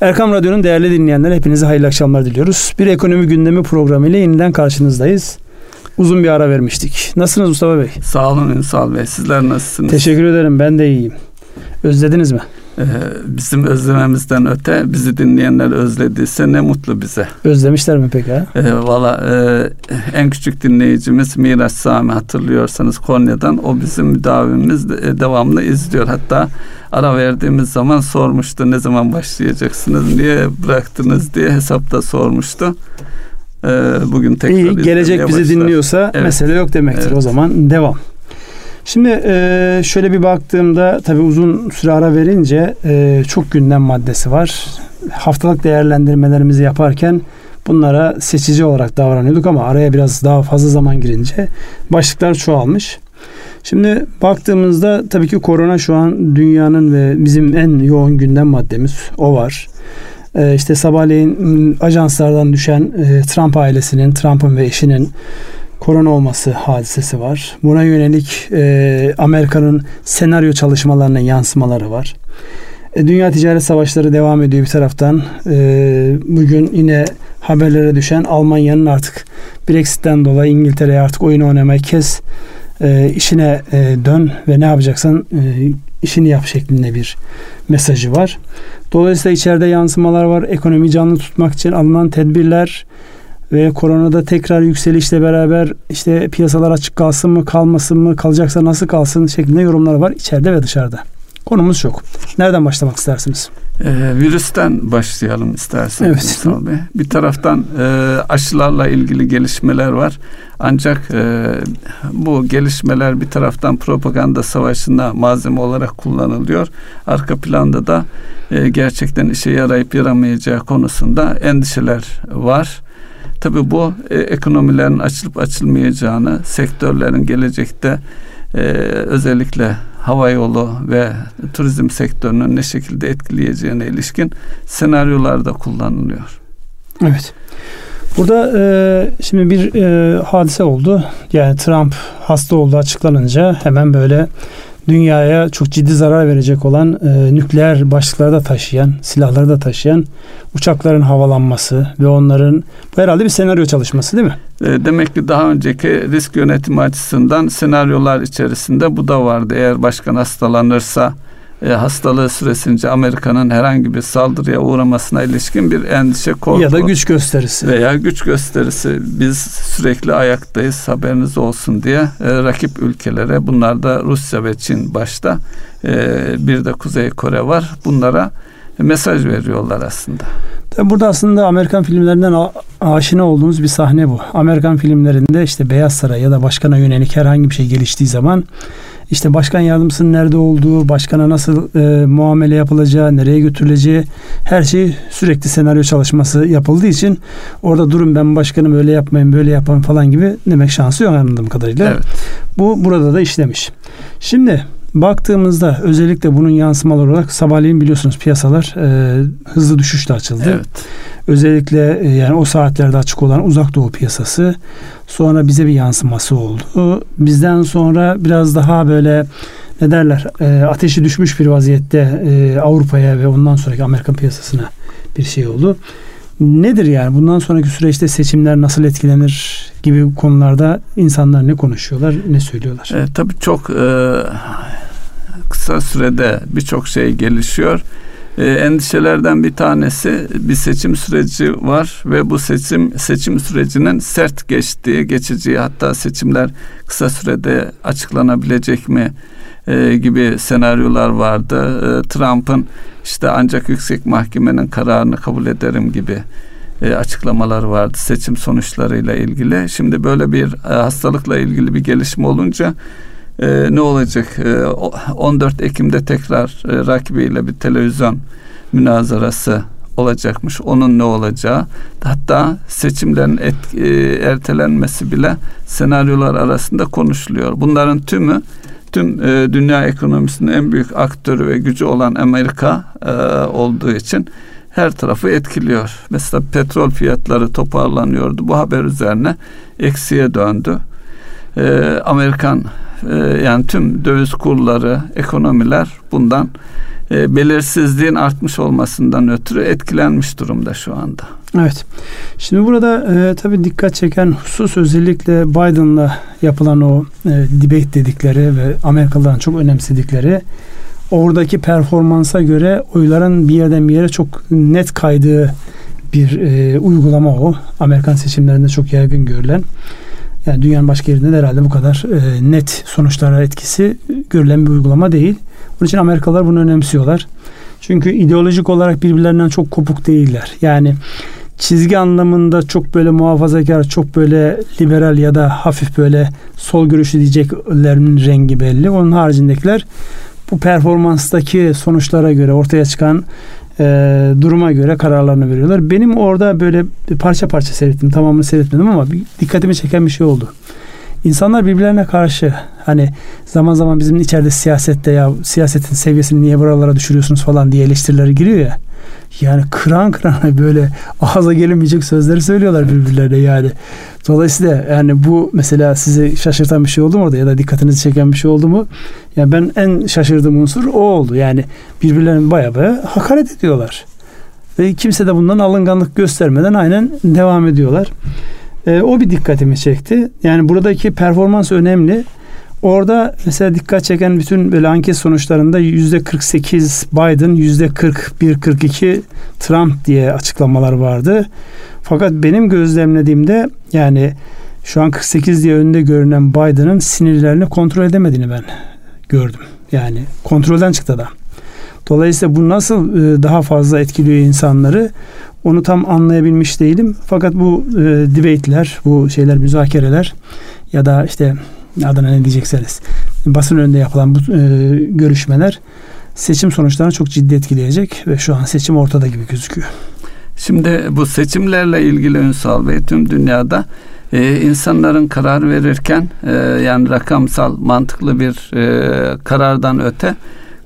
Erkam Radyo'nun değerli dinleyenler hepinize hayırlı akşamlar diliyoruz. Bir ekonomi gündemi programı ile yeniden karşınızdayız. Uzun bir ara vermiştik. Nasılsınız Mustafa Bey? Sağ olun Ünsal Bey. Sizler nasılsınız? Teşekkür ederim. Ben de iyiyim. Özlediniz mi? Ee, bizim özlememizden öte bizi dinleyenler özlediyse ne mutlu bize. Özlemişler mi peki? Ha? Ee, Valla e, en küçük dinleyicimiz Miraç Sami hatırlıyorsanız Konya'dan o bizim müdavimimiz de, e, devamlı izliyor. Hatta ara verdiğimiz zaman sormuştu ne zaman başlayacaksınız, niye bıraktınız diye hesapta sormuştu. Ee, bugün tekrar İyi, gelecek bizi başlar. dinliyorsa Evet. mesele yok demektir. Evet. O zaman devam. Şimdi e, şöyle bir baktığımda tabii uzun süre ara verince e, çok gündem maddesi var. Haftalık değerlendirmelerimizi yaparken bunlara seçici olarak davranıyorduk ama araya biraz daha fazla zaman girince başlıklar çoğalmış. Şimdi baktığımızda tabii ki korona şu an dünyanın ve bizim en yoğun gündem maddemiz o var. Ee, işte sabahleyin ajanslardan düşen e, Trump ailesinin, Trump'ın ve eşinin korona olması hadisesi var. Buna yönelik e, Amerika'nın senaryo çalışmalarının yansımaları var. E, dünya ticaret savaşları devam ediyor bir taraftan. E, bugün yine haberlere düşen Almanya'nın artık Brexit'ten dolayı İngiltere'ye artık oyun oynamayı kes, e, işine e, dön ve ne yapacaksan e, işini yap şeklinde bir mesajı var. Dolayısıyla içeride yansımalar var. Ekonomi canlı tutmak için alınan tedbirler ve koronada tekrar yükselişle beraber işte piyasalar açık kalsın mı kalmasın mı kalacaksa nasıl kalsın şeklinde yorumlar var içeride ve dışarıda. Konumuz çok. Nereden başlamak istersiniz? Ee, virüsten başlayalım isterseniz Evet. Bey. Bir taraftan e, aşılarla ilgili gelişmeler var. Ancak e, bu gelişmeler bir taraftan propaganda savaşında malzeme olarak kullanılıyor. Arka planda da e, gerçekten işe yarayıp yaramayacağı konusunda endişeler var. Tabii bu e, ekonomilerin açılıp açılmayacağını, sektörlerin gelecekte e, özellikle hava yolu ve turizm sektörünün ne şekilde etkileyeceğine ilişkin senaryolarda kullanılıyor. Evet. Burada e, şimdi bir e, hadise oldu. Yani Trump hasta olduğu açıklanınca hemen böyle dünyaya çok ciddi zarar verecek olan e, nükleer başlıkları da taşıyan, silahları da taşıyan uçakların havalanması ve onların bu herhalde bir senaryo çalışması değil mi? E, Demek ki daha önceki risk yönetimi açısından senaryolar içerisinde bu da vardı. Eğer başkan hastalanırsa e, hastalığı süresince Amerika'nın herhangi bir saldırıya uğramasına ilişkin bir endişe korku Ya da güç gösterisi. veya güç gösterisi biz sürekli ayaktayız haberiniz olsun diye e, rakip ülkelere bunlar da Rusya ve Çin başta e, bir de Kuzey Kore var bunlara mesaj veriyorlar aslında. Tabii burada aslında Amerikan filmlerinden aşina olduğumuz bir sahne bu. Amerikan filmlerinde işte Beyaz Saray ya da başkana yönelik herhangi bir şey geliştiği zaman işte başkan yardımcısının nerede olduğu, başkana nasıl e, muamele yapılacağı, nereye götürüleceği her şey sürekli senaryo çalışması yapıldığı için orada durun ben başkanım öyle yapmayın böyle yapın falan gibi demek şansı yok anladığım kadarıyla. Evet. Bu burada da işlemiş. Şimdi baktığımızda özellikle bunun yansımaları olarak sabahleyin biliyorsunuz piyasalar e, hızlı düşüşle açıldı. Evet. Özellikle e, yani o saatlerde açık olan uzak doğu piyasası sonra bize bir yansıması oldu. Bizden sonra biraz daha böyle ne derler e, ateşi düşmüş bir vaziyette e, Avrupa'ya ve ondan sonraki Amerikan piyasasına bir şey oldu. Nedir yani bundan sonraki süreçte seçimler nasıl etkilenir gibi konularda insanlar ne konuşuyorlar ne söylüyorlar? E, tabii çok e, kısa sürede birçok şey gelişiyor. E, endişelerden bir tanesi bir seçim süreci var ve bu seçim seçim sürecinin sert geçtiği, geçeceği hatta seçimler kısa sürede açıklanabilecek mi e, gibi senaryolar vardı. E, Trump'ın işte ancak yüksek mahkemenin kararını kabul ederim gibi e, açıklamalar vardı seçim sonuçlarıyla ilgili. Şimdi böyle bir e, hastalıkla ilgili bir gelişme olunca e, ne olacak? E, o- 14 Ekim'de tekrar e, rakibiyle bir televizyon münazarası olacakmış. Onun ne olacağı hatta seçimlerin et, e, ertelenmesi bile senaryolar arasında konuşuluyor. Bunların tümü tüm e, dünya ekonomisinin en büyük aktörü ve gücü olan Amerika e, olduğu için her tarafı etkiliyor. Mesela petrol fiyatları toparlanıyordu. Bu haber üzerine eksiye döndü. E, Amerikan e, yani tüm döviz kurları, ekonomiler bundan e, belirsizliğin artmış olmasından ötürü etkilenmiş durumda şu anda. Evet. Şimdi burada e, tabii dikkat çeken husus özellikle Biden'la yapılan o e, debate dedikleri ve Amerikalıların çok önemsedikleri oradaki performansa göre oyların bir yerden bir yere çok net kaydığı bir e, uygulama o. Amerikan seçimlerinde çok yaygın görülen. Yani dünyanın başka yerinde de herhalde bu kadar e, net sonuçlara etkisi görülen bir uygulama değil. Onun için Amerikalılar bunu önemsiyorlar. Çünkü ideolojik olarak birbirlerinden çok kopuk değiller. Yani çizgi anlamında çok böyle muhafazakar, çok böyle liberal ya da hafif böyle sol görüşlü diyeceklerin rengi belli. Onun haricindekiler bu performanstaki sonuçlara göre ortaya çıkan e, duruma göre kararlarını veriyorlar. Benim orada böyle parça parça seyrettim. Tamamını seyretmedim ama bir, dikkatimi çeken bir şey oldu. İnsanlar birbirlerine karşı hani zaman zaman bizim içeride siyasette ya siyasetin seviyesini niye buralara düşürüyorsunuz falan diye eleştirileri giriyor ya. Yani kıran kıran böyle ağza gelemeyecek sözleri söylüyorlar birbirlerine yani. Dolayısıyla yani bu mesela sizi şaşırtan bir şey oldu mu orada ya da dikkatinizi çeken bir şey oldu mu? Yani ben en şaşırdığım unsur o oldu. Yani birbirlerine baya baya hakaret ediyorlar. Ve kimse de bundan alınganlık göstermeden aynen devam ediyorlar. E, o bir dikkatimi çekti. Yani buradaki performans önemli. Orada mesela dikkat çeken bütün böyle anket sonuçlarında yüzde 48 Biden, yüzde 41, 42 Trump diye açıklamalar vardı. Fakat benim gözlemlediğimde yani şu an 48 diye önünde görünen Biden'ın sinirlerini kontrol edemediğini ben gördüm. Yani kontrolden çıktı da. Dolayısıyla bu nasıl e, daha fazla etkiliyor insanları onu tam anlayabilmiş değilim. Fakat bu e, debate'ler, bu şeyler, müzakereler ya da işte adına ne diyecekseniz basın önünde yapılan bu e, görüşmeler seçim sonuçlarını çok ciddi etkileyecek ve şu an seçim ortada gibi gözüküyor. Şimdi bu seçimlerle ilgili Ünsal Bey tüm dünyada e, insanların karar verirken e, yani rakamsal mantıklı bir e, karardan öte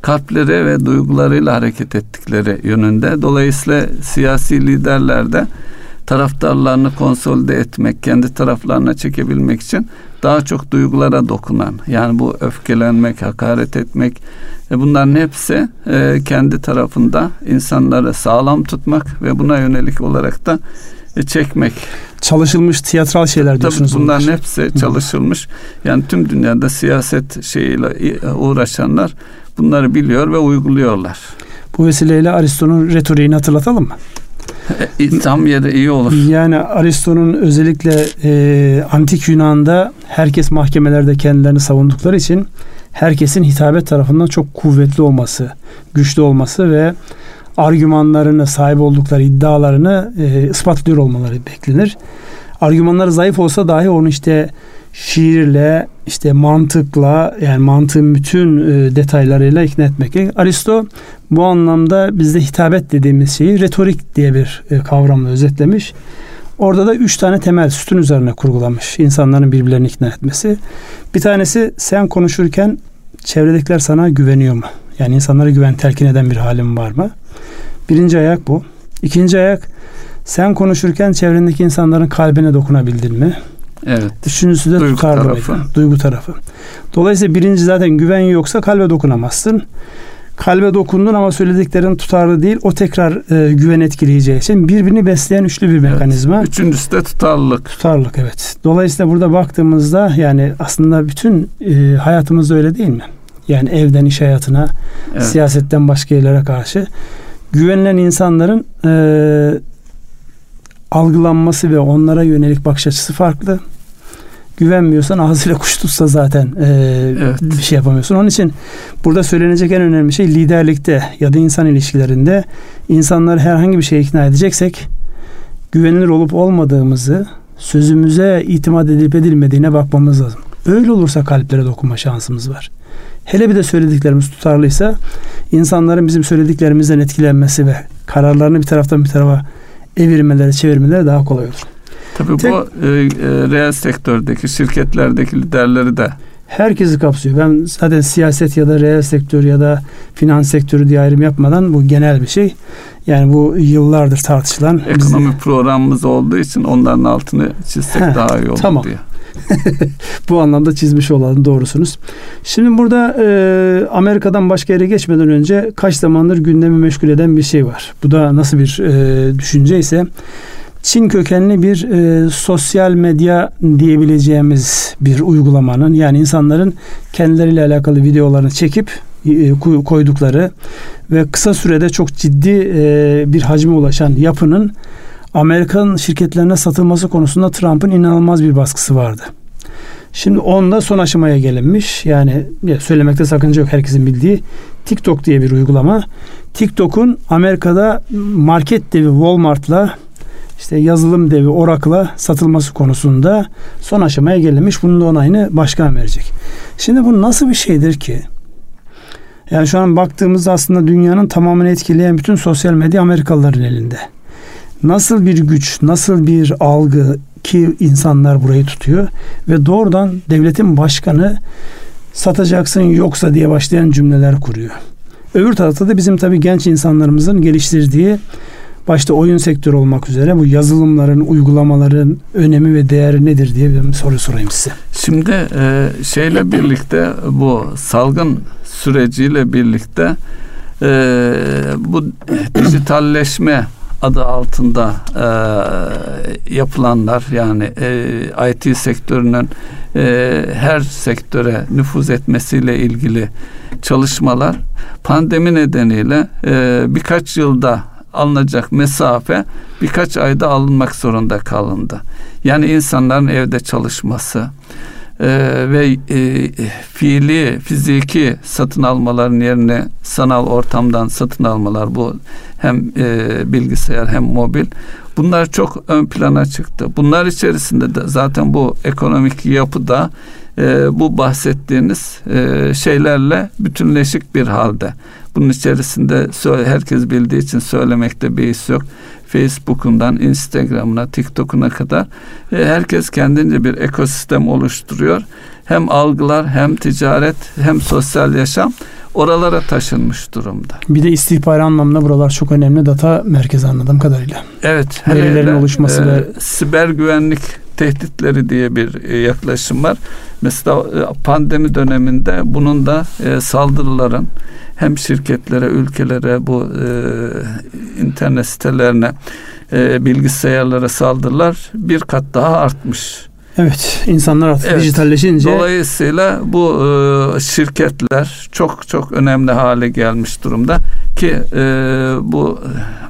kalpleri ve duygularıyla hareket ettikleri yönünde. Dolayısıyla siyasi liderler de taraftarlarını konsolide etmek, kendi taraflarına çekebilmek için daha çok duygulara dokunan yani bu öfkelenmek, hakaret etmek e bunların hepsi e, kendi tarafında insanları sağlam tutmak ve buna yönelik olarak da e, çekmek. Çalışılmış tiyatral şeyler diyorsunuz. Tabii bunların bunlar. hepsi çalışılmış. Yani tüm dünyada siyaset şeyiyle uğraşanlar bunları biliyor ve uyguluyorlar. Bu vesileyle Aristo'nun retoriğini hatırlatalım mı? Tam yeri iyi olur. Yani Aristo'nun özellikle e, antik Yunan'da herkes mahkemelerde kendilerini savundukları için herkesin hitabet tarafından çok kuvvetli olması, güçlü olması ve argümanlarını, sahip oldukları iddialarını e, ispatlıyor olmaları beklenir. Argümanları zayıf olsa dahi onu işte şiirle, işte mantıkla yani mantığın bütün e, detaylarıyla ikna etmek. Aristo bu anlamda bizde hitabet dediğimiz şeyi retorik diye bir e, kavramla özetlemiş. Orada da üç tane temel sütun üzerine kurgulamış. insanların birbirlerini ikna etmesi. Bir tanesi sen konuşurken çevredekiler sana güveniyor mu? Yani insanlara güven telkin eden bir halim var mı? Birinci ayak bu. İkinci ayak sen konuşurken çevrendeki insanların kalbine dokunabildin mi? Evet. Üçüncüsü de duygu tarafı. Duygu tarafı. Dolayısıyla birinci zaten güven yoksa kalbe dokunamazsın. Kalbe dokundun ama söylediklerin tutarlı değil. O tekrar e, güven etkileyeceği için birbirini besleyen üçlü bir mekanizma. Evet. Üçüncüsü de tutarlılık. Tutarlılık evet. Dolayısıyla burada baktığımızda yani aslında bütün e, hayatımızda öyle değil mi? Yani evden iş hayatına, evet. siyasetten başka yerlere karşı güvenilen insanların e, algılanması ve onlara yönelik bakış açısı farklı. Güvenmiyorsan ağzıyla kuş tutsa zaten e, evet. bir şey yapamıyorsun. Onun için burada söylenecek en önemli şey liderlikte ya da insan ilişkilerinde insanları herhangi bir şeye ikna edeceksek güvenilir olup olmadığımızı sözümüze itimat edilip edilmediğine bakmamız lazım. Öyle olursa kalplere dokunma şansımız var. Hele bir de söylediklerimiz tutarlıysa insanların bizim söylediklerimizden etkilenmesi ve kararlarını bir taraftan bir tarafa evirmeleri, çevirmeleri daha kolay olur. Tabii Tek, bu e, e, reel sektördeki şirketlerdeki liderleri de herkesi kapsıyor. Ben zaten siyaset ya da reel sektör ya da finans sektörü diye ayrım yapmadan bu genel bir şey. Yani bu yıllardır tartışılan ekonomi bizi... programımız olduğu için onların altını çizsek Heh, daha iyi olur tamam. diye. Bu anlamda çizmiş olalım doğrusunuz. Şimdi burada e, Amerika'dan başka yere geçmeden önce kaç zamandır gündemi meşgul eden bir şey var. Bu da nasıl bir e, düşünce ise Çin kökenli bir e, sosyal medya diyebileceğimiz bir uygulamanın yani insanların kendileriyle alakalı videolarını çekip e, koydukları ve kısa sürede çok ciddi e, bir hacme ulaşan yapının Amerikan şirketlerine satılması konusunda Trump'ın inanılmaz bir baskısı vardı. Şimdi onda son aşamaya gelinmiş. Yani söylemekte sakınca yok herkesin bildiği TikTok diye bir uygulama. TikTok'un Amerika'da market devi Walmart'la işte yazılım devi Oracle'a satılması konusunda son aşamaya gelinmiş. Bunun da onayını başkan verecek. Şimdi bu nasıl bir şeydir ki? Yani şu an baktığımızda aslında dünyanın tamamını etkileyen bütün sosyal medya Amerikalıların elinde. Nasıl bir güç, nasıl bir algı ki insanlar burayı tutuyor ve doğrudan devletin başkanı satacaksın yoksa diye başlayan cümleler kuruyor. Öbür tarafta da bizim tabii genç insanlarımızın geliştirdiği başta oyun sektörü olmak üzere bu yazılımların, uygulamaların önemi ve değeri nedir diye bir soru sorayım size. Şimdi e, şeyle birlikte bu salgın süreciyle birlikte e, bu dijitalleşme adı altında e, yapılanlar yani e, IT sektörünün e, her sektöre nüfuz etmesiyle ilgili çalışmalar pandemi nedeniyle e, birkaç yılda alınacak mesafe birkaç ayda alınmak zorunda kalındı. Yani insanların evde çalışması e, ve e, fiili, fiziki satın almaların yerine sanal ortamdan satın almalar bu hem e, bilgisayar hem mobil bunlar çok ön plana çıktı. Bunlar içerisinde de zaten bu ekonomik yapıda e, bu bahsettiğiniz e, şeylerle bütünleşik bir halde. Bunun içerisinde herkes bildiği için söylemekte bir his yok. Facebook'undan Instagram'ına, TikTok'una kadar e, herkes kendince bir ekosistem oluşturuyor. Hem algılar, hem ticaret, hem sosyal yaşam oralara taşınmış durumda. Bir de istihbari anlamda buralar çok önemli data merkezi anladığım kadarıyla. Evet. Verilerin oluşması e, ve siber güvenlik tehditleri diye bir e, yaklaşım var. Mesela e, pandemi döneminde bunun da e, saldırıların hem şirketlere, ülkelere, bu e, internet sitelerine, e, bilgisayarlara saldırılar bir kat daha artmış. Evet, insanlar artık evet. dijitalleşince dolayısıyla bu e, şirketler çok çok önemli hale gelmiş durumda ki e, bu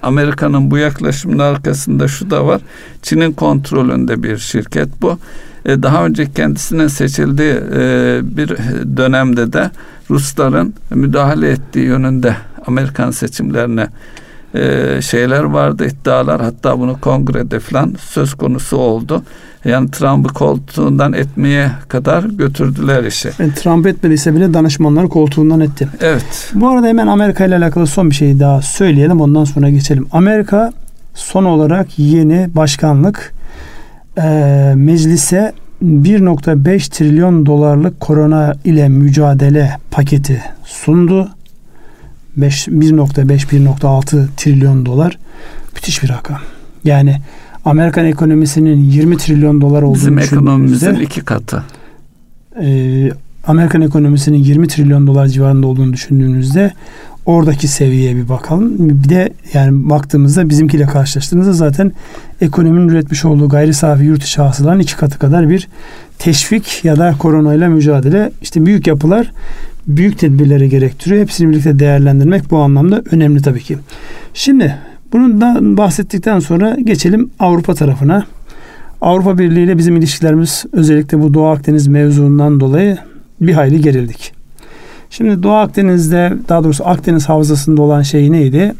Amerika'nın bu yaklaşımının arkasında şu da var. Çin'in kontrolünde bir şirket bu. E, daha önce kendisinin seçildiği e, bir dönemde de Rusların müdahale ettiği yönünde Amerikan seçimlerine e, şeyler vardı iddialar hatta bunu kongrede falan söz konusu oldu. Yani Trump'ı koltuğundan etmeye kadar götürdüler işi. Yani Trump etmediyse bile danışmanları koltuğundan etti. Evet. Bu arada hemen Amerika ile alakalı son bir şey daha söyleyelim ondan sonra geçelim. Amerika son olarak yeni başkanlık e, meclise 1.5 trilyon dolarlık korona ile mücadele paketi sundu. 1.5-1.6 trilyon dolar müthiş bir rakam. Yani Amerikan ekonomisinin 20 trilyon dolar olduğunu Bizim ekonomimizin iki katı. E, Amerikan ekonomisinin 20 trilyon dolar civarında olduğunu düşündüğünüzde oradaki seviyeye bir bakalım. Bir de yani baktığımızda bizimkiyle karşılaştığımızda zaten ekonominin üretmiş olduğu gayri safi yurt içi hasılanın iki katı kadar bir teşvik ya da koronayla mücadele işte büyük yapılar büyük tedbirleri gerektiriyor. Hepsini birlikte değerlendirmek bu anlamda önemli tabii ki. Şimdi bunu da bahsettikten sonra geçelim Avrupa tarafına. Avrupa Birliği ile bizim ilişkilerimiz özellikle bu Doğu Akdeniz mevzundan dolayı bir hayli gerildik. Şimdi Doğu Akdeniz'de daha doğrusu Akdeniz havzasında olan şey neydi?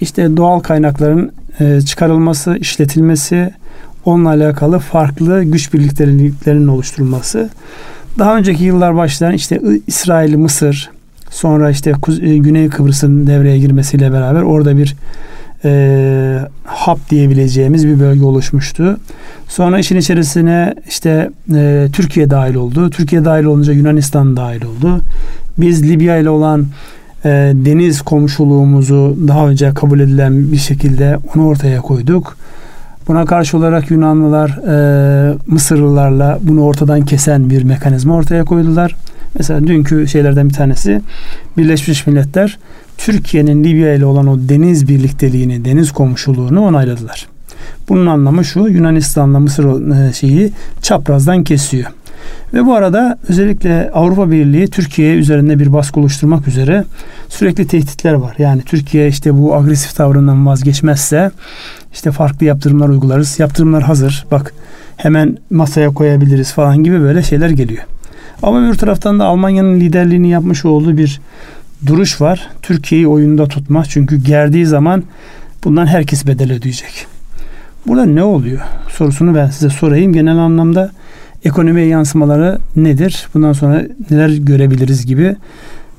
İşte doğal kaynakların e, çıkarılması, işletilmesi, onunla alakalı farklı güç birliklerinin oluşturulması. Daha önceki yıllar başlayan işte İsrail, Mısır, sonra işte e, Güney Kıbrıs'ın devreye girmesiyle beraber orada bir e, hap diyebileceğimiz bir bölge oluşmuştu. Sonra işin içerisine işte e, Türkiye dahil oldu. Türkiye dahil olunca Yunanistan dahil oldu. Biz Libya ile olan e, deniz komşuluğumuzu daha önce kabul edilen bir şekilde onu ortaya koyduk. Buna karşı olarak Yunanlılar e, Mısırlılarla bunu ortadan kesen bir mekanizma ortaya koydular. Mesela dünkü şeylerden bir tanesi Birleşmiş Milletler Türkiye'nin Libya ile olan o deniz birlikteliğini, deniz komşuluğunu onayladılar. Bunun anlamı şu Yunanistan'la Mısır e, şeyi çaprazdan kesiyor. Ve bu arada özellikle Avrupa Birliği Türkiye üzerinde bir baskı oluşturmak üzere sürekli tehditler var. Yani Türkiye işte bu agresif tavrından vazgeçmezse işte farklı yaptırımlar uygularız. Yaptırımlar hazır. Bak hemen masaya koyabiliriz falan gibi böyle şeyler geliyor. Ama bir taraftan da Almanya'nın liderliğini yapmış olduğu bir duruş var. Türkiye'yi oyunda tutma. Çünkü gerdiği zaman bundan herkes bedel ödeyecek. Burada ne oluyor? Sorusunu ben size sorayım. Genel anlamda ekonomiye yansımaları nedir? Bundan sonra neler görebiliriz gibi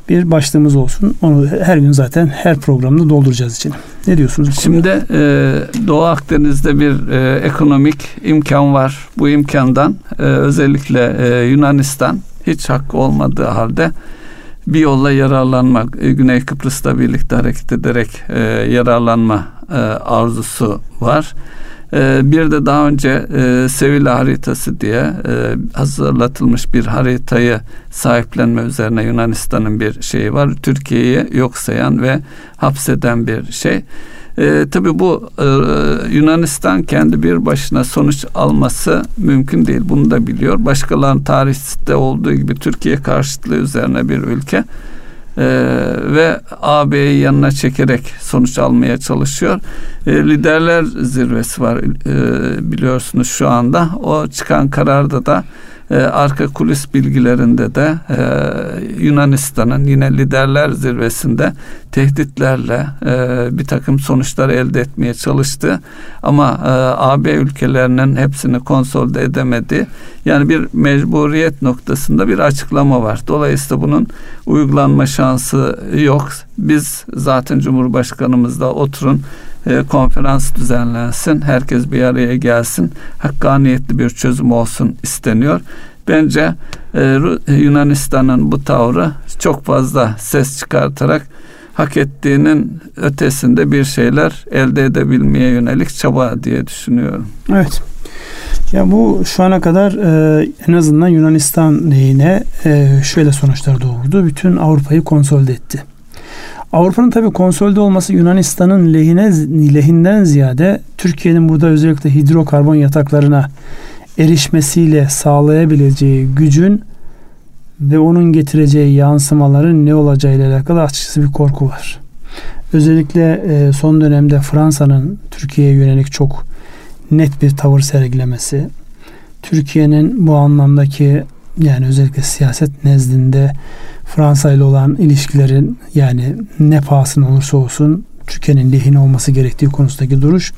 bir başlığımız olsun. Onu her gün zaten her programda dolduracağız için. Ne diyorsunuz? Şimdi e, Doğu Akdeniz'de bir e, ekonomik imkan var. Bu imkandan e, özellikle e, Yunanistan hiç hakkı olmadığı halde bir yolla yararlanmak, e, Güney Kıbrıs'ta birlikte hareket ederek e, yararlanma e, arzusu var. E, bir de daha önce e, Sevilla haritası diye e, hazırlatılmış bir haritayı sahiplenme üzerine Yunanistan'ın bir şeyi var. Türkiye'yi yok sayan ve hapseden bir şey. E, tabii bu e, Yunanistan kendi bir başına sonuç alması mümkün değil. Bunu da biliyor. Başkalarının tarihte olduğu gibi Türkiye karşıtlığı üzerine bir ülke e, ve AB'yi yanına çekerek sonuç almaya çalışıyor. E, liderler zirvesi var e, biliyorsunuz şu anda. O çıkan kararda da e, arka kulis bilgilerinde de e, Yunanistan'ın yine liderler zirvesinde tehditlerle e, bir takım sonuçlar elde etmeye çalıştı. Ama e, AB ülkelerinin hepsini konsolide edemedi. Yani bir mecburiyet noktasında bir açıklama var. Dolayısıyla bunun uygulanma şansı yok. Biz zaten Cumhurbaşkanımızla oturun e, konferans düzenlensin. Herkes bir araya gelsin. Hakkaniyetli bir çözüm olsun isteniyor. Bence e, Yunanistan'ın bu tavrı çok fazla ses çıkartarak hak ettiğinin ötesinde bir şeyler elde edebilmeye yönelik çaba diye düşünüyorum. Evet. Ya bu şu ana kadar e, en azından Yunanistan lehine e, şöyle sonuçlar doğurdu. Bütün Avrupa'yı konsolide etti. Avrupa'nın tabii konsolide olması Yunanistan'ın lehine lehinden ziyade Türkiye'nin burada özellikle hidrokarbon yataklarına erişmesiyle sağlayabileceği gücün ve onun getireceği yansımaların ne olacağı ile alakalı açıkçası bir korku var. Özellikle e, son dönemde Fransa'nın Türkiye'ye yönelik çok net bir tavır sergilemesi, Türkiye'nin bu anlamdaki yani özellikle siyaset nezdinde Fransa ile olan ilişkilerin yani ne pahasına olursa olsun Türkiye'nin lehine olması gerektiği konusundaki duruş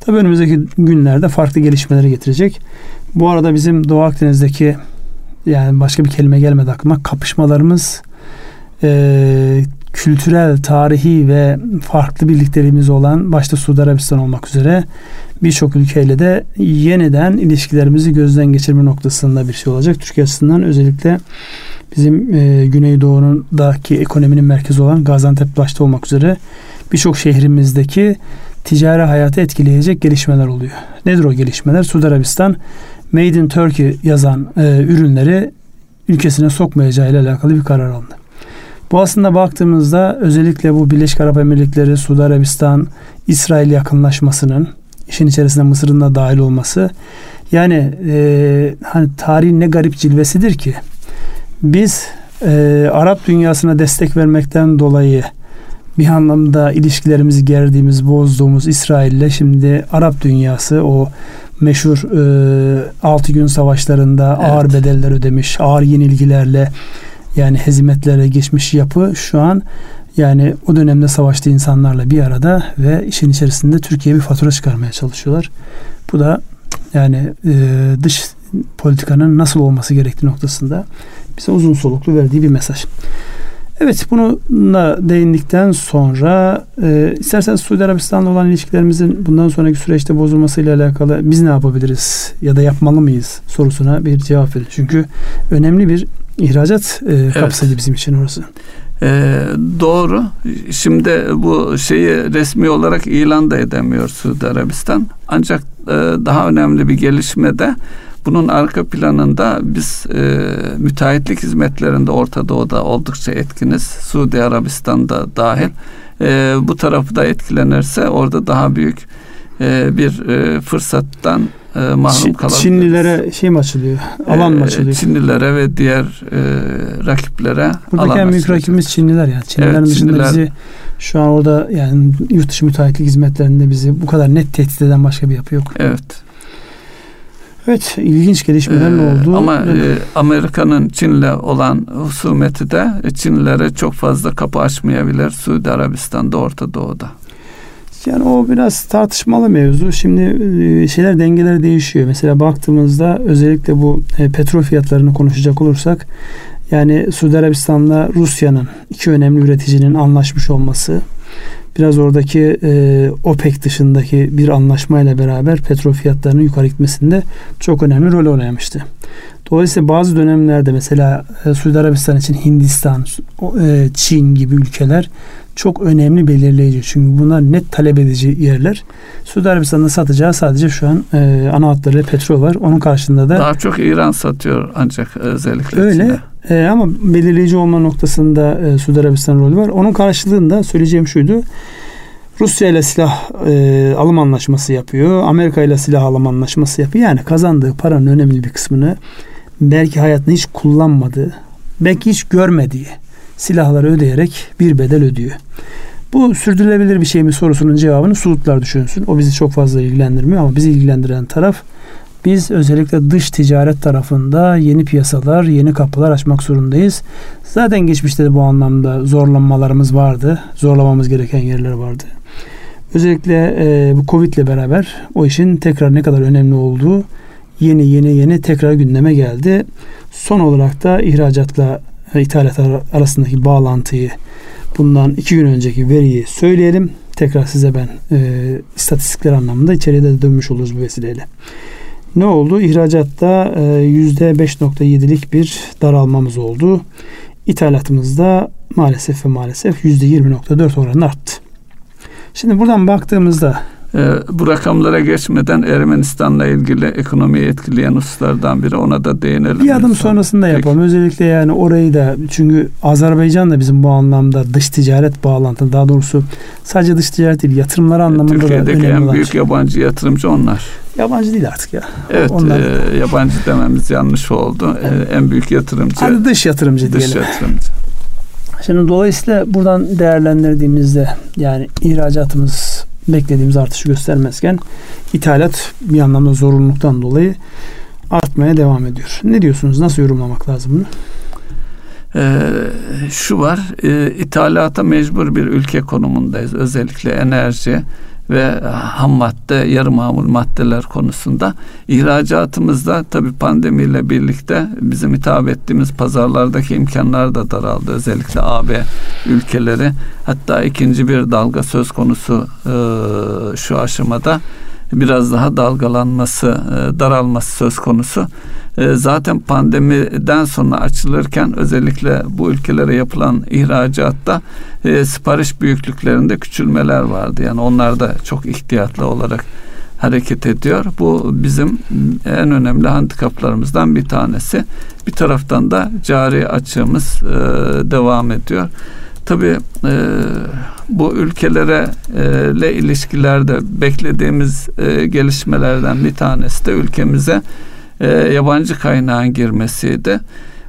tabii önümüzdeki günlerde farklı gelişmeleri getirecek. Bu arada bizim Doğu Akdeniz'deki yani başka bir kelime gelmedi aklıma kapışmalarımız e, kültürel, tarihi ve farklı birlikteliğimiz olan başta Suudi Arabistan olmak üzere birçok ülkeyle de yeniden ilişkilerimizi gözden geçirme noktasında bir şey olacak. Türkiye açısından özellikle bizim e, Güneydoğu'daki ekonominin merkezi olan Gaziantep başta olmak üzere birçok şehrimizdeki ticari hayatı etkileyecek gelişmeler oluyor. Nedir o gelişmeler? Suudi Arabistan Made in Turkey yazan e, ürünleri ülkesine sokmayacağı ile alakalı bir karar aldı. Bu aslında baktığımızda özellikle bu Birleşik Arap Emirlikleri, Suudi Arabistan, İsrail yakınlaşmasının işin içerisinde Mısır'ın da dahil olması yani e, hani tarihin ne garip cilvesidir ki biz e, Arap dünyasına destek vermekten dolayı bir anlamda ilişkilerimizi gerdiğimiz, bozduğumuz İsrail'le şimdi Arap dünyası o meşhur e, 6 gün savaşlarında evet. ağır bedeller ödemiş, ağır yenilgilerle yani hezimetlere geçmiş yapı şu an yani o dönemde savaştığı insanlarla bir arada ve işin içerisinde Türkiye'ye bir fatura çıkarmaya çalışıyorlar. Bu da yani e, dış politikanın nasıl olması gerektiği noktasında bize uzun soluklu verdiği bir mesaj. Evet bununla değindikten sonra e, isterseniz Suudi Arabistan'la olan ilişkilerimizin bundan sonraki süreçte bozulmasıyla alakalı biz ne yapabiliriz ya da yapmalı mıyız sorusuna bir cevap verin. Çünkü önemli bir ihracat e, evet. bizim için orası. Ee, doğru. Şimdi bu şeyi resmi olarak ilan da edemiyor Suudi Arabistan. Ancak e, daha önemli bir gelişme de bunun arka planında biz e, müteahhitlik hizmetlerinde Orta Doğu'da oldukça etkiniz. Suudi Arabistan'da dahil. E, bu tarafı da etkilenirse orada daha büyük e, bir e, fırsattan e, mahrum kalabiliriz. Çinlilere şey mi açılıyor? Alan mı açılıyor? Çinlilere ve diğer e, rakiplere Buradaki alan en büyük açılacak. rakibimiz Çinliler yani. Çinlilerin Evet, dışında Çinliler- bizi şu an orada yani yurt dışı müteahhitlik hizmetlerinde bizi bu kadar net tehdit eden başka bir yapı yok. Evet. Evet ilginç gelişmeler Ee, oldu. Ama e, Amerika'nın Çin'le olan husumeti de Çinlilere çok fazla kapı açmayabilir Suudi Arabistan'da, Orta Doğu'da. Yani o biraz tartışmalı mevzu. Şimdi e, şeyler dengeler değişiyor. Mesela baktığımızda özellikle bu e, petrol fiyatlarını konuşacak olursak yani Suudi Arabistan'la Rusya'nın iki önemli üreticinin anlaşmış olması biraz oradaki e, OPEC dışındaki bir anlaşmayla beraber petrol fiyatlarının yukarı gitmesinde çok önemli rol oynamıştı. Dolayısıyla bazı dönemlerde mesela e, Suudi Arabistan için Hindistan, e, Çin gibi ülkeler çok önemli belirleyici. Çünkü bunlar net talep edici yerler. Suudi Arabistan'da satacağı sadece şu an e, ana hatları petrol var. Onun karşılığında da Daha çok İran satıyor ancak özellikle Öyle. E, ama belirleyici olma noktasında e, Suudi Arabistan rolü var. Onun karşılığında söyleyeceğim şuydu. Rusya ile silah e, alım anlaşması yapıyor. Amerika ile silah alım anlaşması yapıyor. Yani kazandığı paranın önemli bir kısmını belki hayatında hiç kullanmadığı, belki hiç görmediği silahları ödeyerek bir bedel ödüyor. Bu sürdürülebilir bir şey mi sorusunun cevabını Suudlar düşünsün. O bizi çok fazla ilgilendirmiyor ama bizi ilgilendiren taraf biz özellikle dış ticaret tarafında yeni piyasalar, yeni kapılar açmak zorundayız. Zaten geçmişte de bu anlamda zorlanmalarımız vardı. Zorlamamız gereken yerler vardı. Özellikle e, bu Covid ile beraber o işin tekrar ne kadar önemli olduğu yeni yeni yeni tekrar gündeme geldi. Son olarak da ihracatla e, ithalat ar- arasındaki bağlantıyı bundan iki gün önceki veriyi söyleyelim. Tekrar size ben e, istatistikler anlamında içeriye de dönmüş oluruz bu vesileyle. Ne oldu? İhracatta e, %5.7'lik bir daralmamız oldu. İthalatımızda maalesef ve maalesef %20.4 oranı arttı. Şimdi buradan baktığımızda Ee, bu rakamlara geçmeden Ermenistan'la ilgili ekonomiyi etkileyen hususlardan biri ona da değinelim. bir adım Son- sonrasında Peki. yapalım. Özellikle yani orayı da çünkü Azerbaycan da bizim bu anlamda dış ticaret bağlantılı daha doğrusu sadece dış ticaret değil yatırımlar anlamında da Türkiye'deki önemli en olan büyük şey. yabancı yatırımcı onlar. Yabancı değil artık ya. Evet, Onlar- e, yabancı dememiz yanlış oldu. E, en büyük yatırımcı Hadi dış yatırımcı dış diyelim. yatırımcı. Şimdi dolayısıyla buradan değerlendirdiğimizde yani ihracatımız beklediğimiz artışı göstermezken ithalat bir anlamda zorunluluktan dolayı artmaya devam ediyor. Ne diyorsunuz? Nasıl yorumlamak lazım bunu? Ee, şu var, e, ithalata mecbur bir ülke konumundayız. Özellikle enerji ve ham madde, yarı mamul maddeler konusunda. İhracatımızda tabii pandemiyle birlikte bizim hitap ettiğimiz pazarlardaki imkanlar da daraldı. Özellikle AB ülkeleri. Hatta ikinci bir dalga söz konusu e, şu aşamada biraz daha dalgalanması, e, daralması söz konusu. E, Zaten pandemiden sonra açılırken özellikle bu ülkelere yapılan ihracatta e, sipariş büyüklüklerinde küçülmeler vardı. Yani onlar da çok ihtiyatlı olarak hareket ediyor. Bu bizim en önemli handikaplarımızdan bir tanesi. Bir taraftan da cari açığımız devam ediyor. Tabii e, bu ülkelere e, ile ilişkilerde beklediğimiz e, gelişmelerden bir tanesi de ülkemize e, yabancı kaynağın girmesiydi.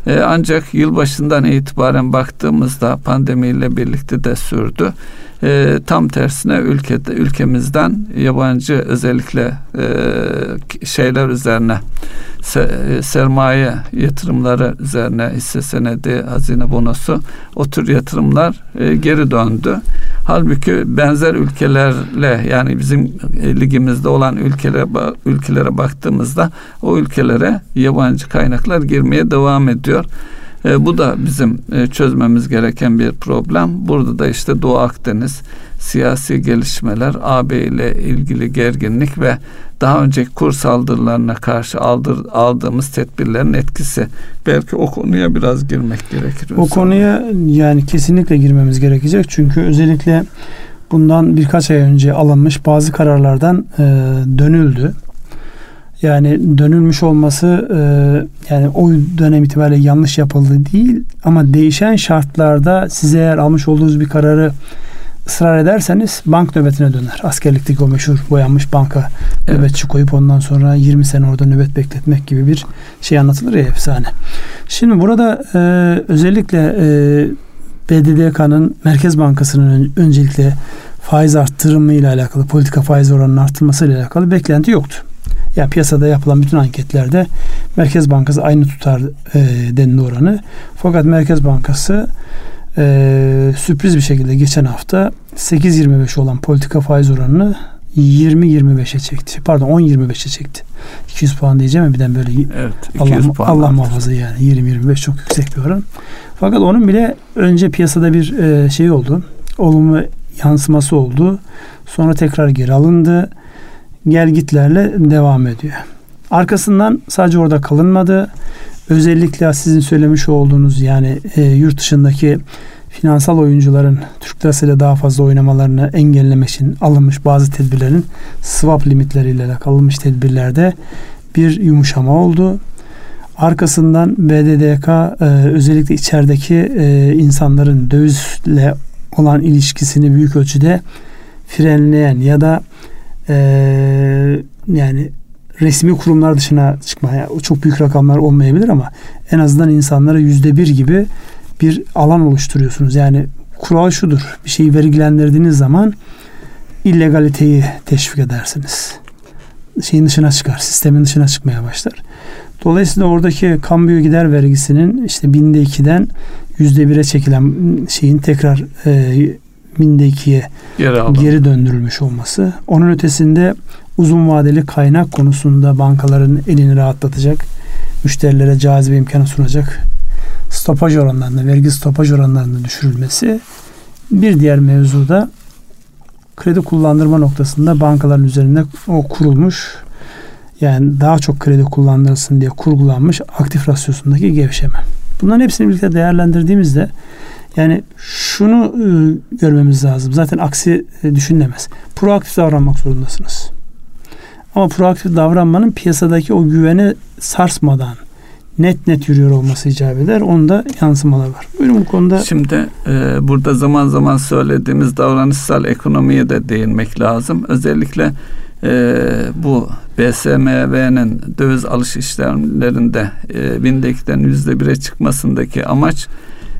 E, ancak yılbaşından itibaren baktığımızda pandemiyle birlikte de sürdü. E, tam tersine ülkede ülkemizden yabancı özellikle e, şeyler üzerine se- e, sermaye yatırımları üzerine hisse senedi, hazine bonosu o tür yatırımlar e, geri döndü. Halbuki benzer ülkelerle yani bizim e, ligimizde olan ülkelere ülkelere baktığımızda o ülkelere yabancı kaynaklar girmeye devam ediyor. E, bu da bizim e, çözmemiz gereken bir problem. Burada da işte Doğu Akdeniz, siyasi gelişmeler, AB ile ilgili gerginlik ve daha önceki kur saldırılarına karşı aldır, aldığımız tedbirlerin etkisi. Belki o konuya biraz girmek gerekir. O konuya yani kesinlikle girmemiz gerekecek. Çünkü özellikle bundan birkaç ay önce alınmış bazı kararlardan e, dönüldü. Yani dönülmüş olması e, yani o dönem itibariyle yanlış yapıldı değil ama değişen şartlarda size eğer almış olduğunuz bir kararı ısrar ederseniz bank nöbetine döner. Askerlikteki o meşhur boyanmış banka evet. nöbetçi koyup ondan sonra 20 sene orada nöbet bekletmek gibi bir şey anlatılır ya efsane. Şimdi burada e, özellikle e, BDDK'nın Merkez Bankası'nın öncelikle faiz arttırımı ile alakalı politika faiz oranının arttırması ile alakalı beklenti yoktu. Ya yani piyasada yapılan bütün anketlerde Merkez Bankası aynı tutar e, denli oranı. Fakat Merkez Bankası e, sürpriz bir şekilde geçen hafta 8.25 olan politika faiz oranını 20-25'e çekti. Pardon 10-25'e çekti. 200 puan diyeceğim birden böyle evet, Allah, puan Allah muhafaza yani 20-25 çok yüksek bir oran. Fakat onun bile önce piyasada bir e, şey oldu. Olumlu yansıması oldu. Sonra tekrar geri alındı. Gel gitlerle devam ediyor. Arkasından sadece orada kalınmadı. Özellikle sizin söylemiş olduğunuz yani e, yurt dışındaki finansal oyuncuların Türk lirasıyla daha fazla oynamalarını engellemek için alınmış bazı tedbirlerin swap limitleriyle alınmış tedbirlerde bir yumuşama oldu. Arkasından BDDK e, özellikle içerideki e, insanların dövizle olan ilişkisini büyük ölçüde frenleyen ya da e, yani resmi kurumlar dışına çıkmaya çok büyük rakamlar olmayabilir ama en azından insanlara yüzde bir gibi bir alan oluşturuyorsunuz. Yani kural şudur. Bir şeyi vergilendirdiğiniz zaman illegaliteyi teşvik edersiniz. Şeyin dışına çıkar. Sistemin dışına çıkmaya başlar. Dolayısıyla oradaki kambiyo gider vergisinin işte binde ikiden yüzde bire çekilen şeyin tekrar e, binde ikiye geri, geri döndürülmüş olması. Onun ötesinde uzun vadeli kaynak konusunda bankaların elini rahatlatacak, müşterilere cazibe imkanı sunacak stopaj oranlarında, vergi stopaj oranlarında düşürülmesi. Bir diğer mevzuda kredi kullandırma noktasında bankaların üzerinde o kurulmuş yani daha çok kredi kullandırılsın diye kurgulanmış aktif rasyosundaki gevşeme. Bunların hepsini birlikte değerlendirdiğimizde yani şunu e, görmemiz lazım. Zaten aksi e, düşünülemez. Proaktif davranmak zorundasınız. Ama proaktif davranmanın piyasadaki o güveni sarsmadan net net yürüyor olması icap eder. Onda yansımalar var. Buyurun bu konuda. Şimdi e, burada zaman zaman söylediğimiz davranışsal ekonomiye de değinmek lazım. Özellikle e, bu BSMV'nin döviz alış işlemlerinde e, bindekten yüzde bire çıkmasındaki amaç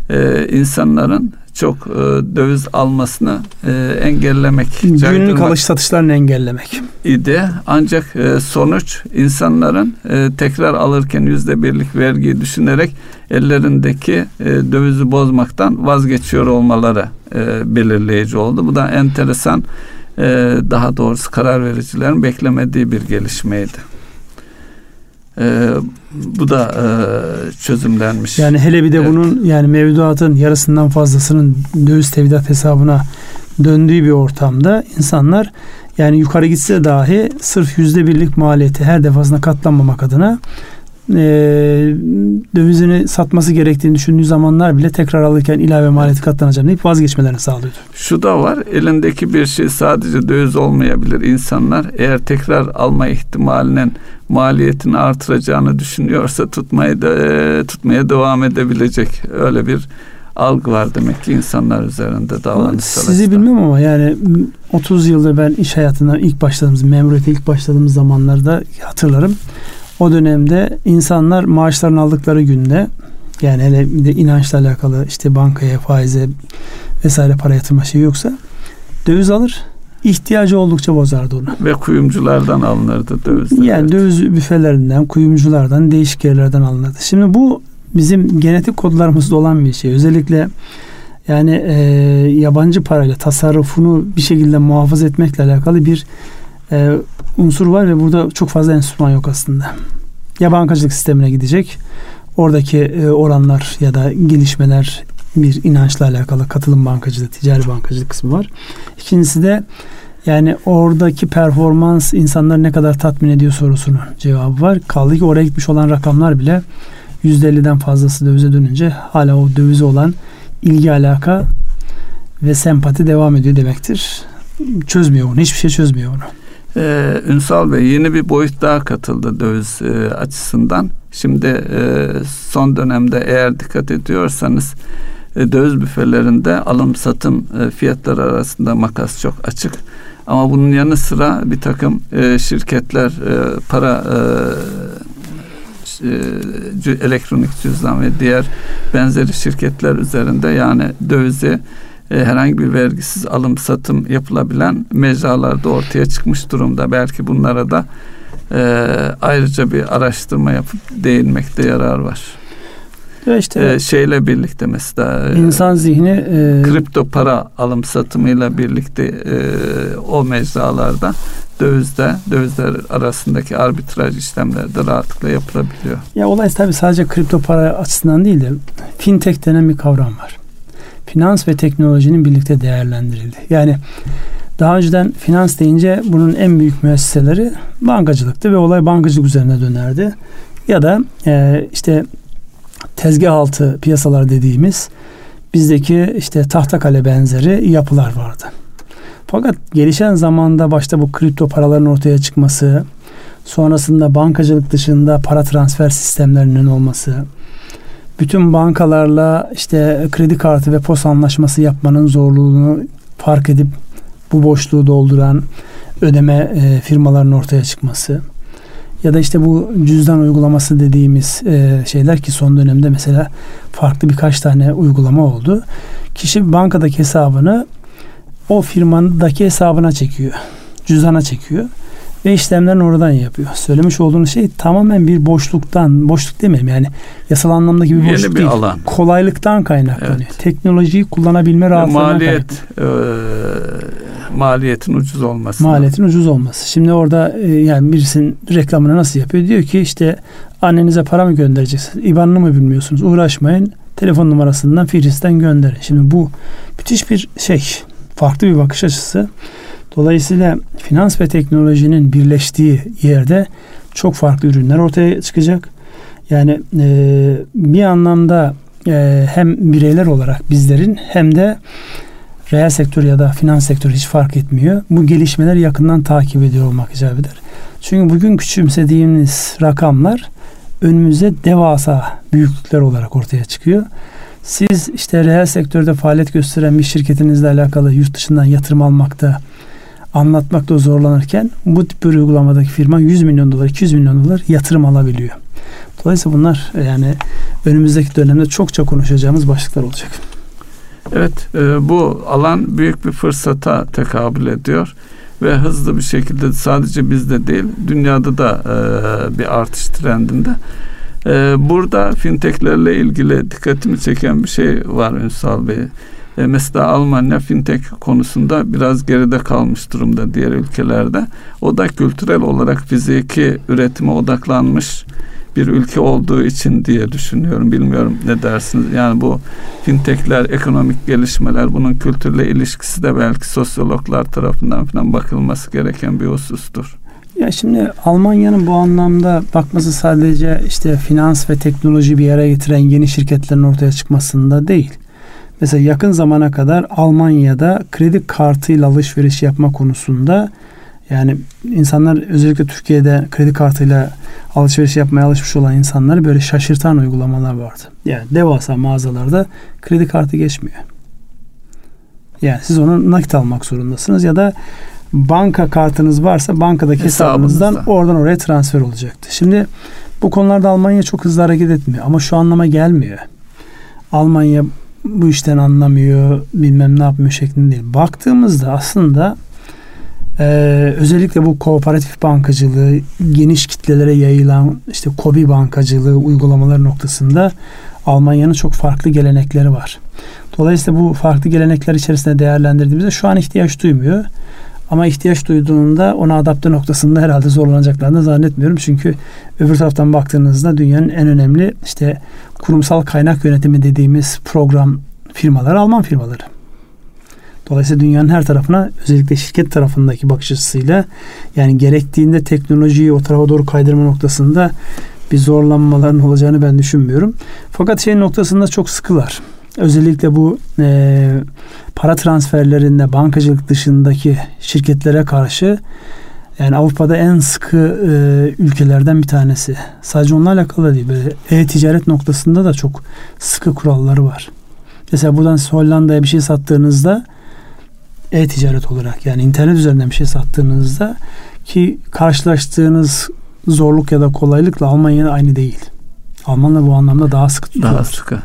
e, insanların çok e, döviz almasını e, engellemek. Günlük alış satışlarını engellemek. idi. Ancak e, sonuç insanların e, tekrar alırken yüzde birlik vergiyi düşünerek ellerindeki e, dövizi bozmaktan vazgeçiyor olmaları e, belirleyici oldu. Bu da enteresan e, daha doğrusu karar vericilerin beklemediği bir gelişmeydi. E, bu da e, çözümlenmiş. Yani hele bir de evet. bunun yani mevduatın yarısından fazlasının döviz tevdiat hesabına döndüğü bir ortamda insanlar yani yukarı gitse dahi sırf yüzde birlik maliyeti her defasında katlanmamak adına e, dövizini satması gerektiğini düşündüğü zamanlar bile tekrar alırken ilave maliyeti katlanacağını deyip vazgeçmelerini sağlıyordu. Şu da var elindeki bir şey sadece döviz olmayabilir insanlar eğer tekrar alma ihtimalinin maliyetini artıracağını düşünüyorsa tutmaya da, e, tutmaya devam edebilecek öyle bir algı var demek ki insanlar üzerinde davranışsal Sizi bilmem ama yani 30 yıldır ben iş hayatına ilk başladığımız, memuriyete ilk başladığımız zamanlarda hatırlarım. O dönemde insanlar maaşlarını aldıkları günde yani hele bir de inançla alakalı işte bankaya, faize vesaire para yatırma şey yoksa döviz alır ihtiyacı oldukça bozardı onu. Ve kuyumculardan alınırdı dövizler. Yani evet. döviz büfelerinden, kuyumculardan, değişik yerlerden alınırdı. Şimdi bu bizim genetik kodlarımızda olan bir şey. Özellikle yani e, yabancı parayla tasarrufunu bir şekilde muhafaza etmekle alakalı bir e, unsur var ve burada çok fazla enstrüman yok aslında. Ya bankacılık sistemine gidecek, oradaki e, oranlar ya da gelişmeler bir inançla alakalı katılım bankacılığı, ticari bankacılık kısmı var. İkincisi de yani oradaki performans insanları ne kadar tatmin ediyor sorusunun cevabı var. Kaldı ki oraya gitmiş olan rakamlar bile %50'den fazlası dövize dönünce hala o dövize olan ilgi alaka ve sempati devam ediyor demektir. Çözmüyor onu. Hiçbir şey çözmüyor onu. Ee, Ünsal Bey yeni bir boyut daha katıldı döviz e, açısından. Şimdi e, son dönemde eğer dikkat ediyorsanız e, döviz büfelerinde alım satım e, fiyatları arasında makas çok açık. Ama bunun yanı sıra bir takım e, şirketler e, para e, e, elektronik cüzdan ve diğer benzeri şirketler üzerinde yani dövizi e, herhangi bir vergisiz alım satım yapılabilen mecralarda ortaya çıkmış durumda. Belki bunlara da e, ayrıca bir araştırma yapıp değinmekte yarar var. Ya işte e, şeyle birlikte mesela e, insan zihni e, kripto para alım satımıyla birlikte e, o mecralarda dövizde dövizler arasındaki arbitraj işlemleri de rahatlıkla yapılabiliyor. Ya olay tabii sadece kripto para açısından değil de fintech denen bir kavram var finans ve teknolojinin birlikte değerlendirildi. Yani daha önceden finans deyince bunun en büyük müesseseleri bankacılıktı ve olay bankacılık üzerine dönerdi. Ya da e, işte tezgah altı piyasalar dediğimiz bizdeki işte tahta kale benzeri yapılar vardı. Fakat gelişen zamanda başta bu kripto paraların ortaya çıkması, sonrasında bankacılık dışında para transfer sistemlerinin olması, bütün bankalarla işte kredi kartı ve pos anlaşması yapmanın zorluğunu fark edip bu boşluğu dolduran ödeme e, firmaların ortaya çıkması ya da işte bu cüzdan uygulaması dediğimiz e, şeyler ki son dönemde mesela farklı birkaç tane uygulama oldu. Kişi bankadaki hesabını o firmandaki hesabına çekiyor. Cüzdana çekiyor ve işlemlerini oradan yapıyor. Söylemiş olduğunuz şey tamamen bir boşluktan, boşluk demeyelim yani yasal anlamdaki bir Yeni boşluk bir değil. alan. Kolaylıktan kaynaklanıyor. Evet. Teknolojiyi kullanabilme rahatlığından Maliyet, e, maliyetin ucuz olması. Maliyetin ucuz olması. Şimdi orada e, yani birisinin reklamını nasıl yapıyor? Diyor ki işte annenize para mı göndereceksiniz? İbanını mı bilmiyorsunuz? Uğraşmayın. Telefon numarasından Firis'ten gönderin. Şimdi bu müthiş bir şey. Farklı bir bakış açısı. Dolayısıyla finans ve teknolojinin birleştiği yerde çok farklı ürünler ortaya çıkacak. Yani e, bir anlamda e, hem bireyler olarak bizlerin hem de reel sektör ya da finans sektörü hiç fark etmiyor. Bu gelişmeleri yakından takip ediyor olmak icap eder. Çünkü bugün küçümsediğimiz rakamlar önümüze devasa büyüklükler olarak ortaya çıkıyor. Siz işte reel sektörde faaliyet gösteren bir şirketinizle alakalı yurt dışından yatırım almakta anlatmakta zorlanırken bu tip bir uygulamadaki firma 100 milyon dolar, 200 milyon dolar yatırım alabiliyor. Dolayısıyla bunlar yani önümüzdeki dönemde çokça konuşacağımız başlıklar olacak. Evet, e, bu alan büyük bir fırsata tekabül ediyor ve hızlı bir şekilde sadece bizde değil, dünyada da e, bir artış trendinde. E, burada fintechlerle ilgili dikkatimi çeken bir şey var Ünsal Bey. E, mesela Almanya fintech konusunda biraz geride kalmış durumda diğer ülkelerde. O da kültürel olarak fiziki üretime odaklanmış bir ülke olduğu için diye düşünüyorum. Bilmiyorum ne dersiniz? Yani bu fintechler, ekonomik gelişmeler, bunun kültürle ilişkisi de belki sosyologlar tarafından falan bakılması gereken bir husustur. Ya şimdi Almanya'nın bu anlamda bakması sadece işte finans ve teknoloji bir yere getiren yeni şirketlerin ortaya çıkmasında değil. Mesela yakın zamana kadar Almanya'da kredi kartıyla alışveriş yapma konusunda yani insanlar özellikle Türkiye'de kredi kartıyla alışveriş yapmaya alışmış olan insanları böyle şaşırtan uygulamalar vardı. Yani devasa mağazalarda kredi kartı geçmiyor. Yani siz onu nakit almak zorundasınız ya da banka kartınız varsa bankadaki hesabınızdan oradan oraya transfer olacaktı. Şimdi bu konularda Almanya çok hızlı hareket etmiyor ama şu anlama gelmiyor. Almanya bu işten anlamıyor, bilmem ne yapmıyor şeklinde değil. Baktığımızda aslında e, özellikle bu kooperatif bankacılığı, geniş kitlelere yayılan işte kobi bankacılığı uygulamaları noktasında Almanya'nın çok farklı gelenekleri var. Dolayısıyla bu farklı gelenekler içerisinde değerlendirdiğimizde şu an ihtiyaç duymuyor. Ama ihtiyaç duyduğunda ona adapte noktasında herhalde zorlanacaklarını zannetmiyorum. Çünkü öbür taraftan baktığınızda dünyanın en önemli işte kurumsal kaynak yönetimi dediğimiz program firmalar Alman firmaları. Dolayısıyla dünyanın her tarafına özellikle şirket tarafındaki bakış açısıyla yani gerektiğinde teknolojiyi o tarafa doğru kaydırma noktasında bir zorlanmaların olacağını ben düşünmüyorum. Fakat şey noktasında çok sıkılar. Özellikle bu e, para transferlerinde bankacılık dışındaki şirketlere karşı yani Avrupa'da en sıkı e, ülkelerden bir tanesi. Sadece onunla alakalı değil. Böyle e-ticaret noktasında da çok sıkı kuralları var. Mesela buradan Hollanda'ya bir şey sattığınızda e-ticaret olarak yani internet üzerinden bir şey sattığınızda ki karşılaştığınız zorluk ya da kolaylıkla Almanya'da aynı değil. Almanlar bu anlamda daha sıkı tutuyorlar. Daha sıkı.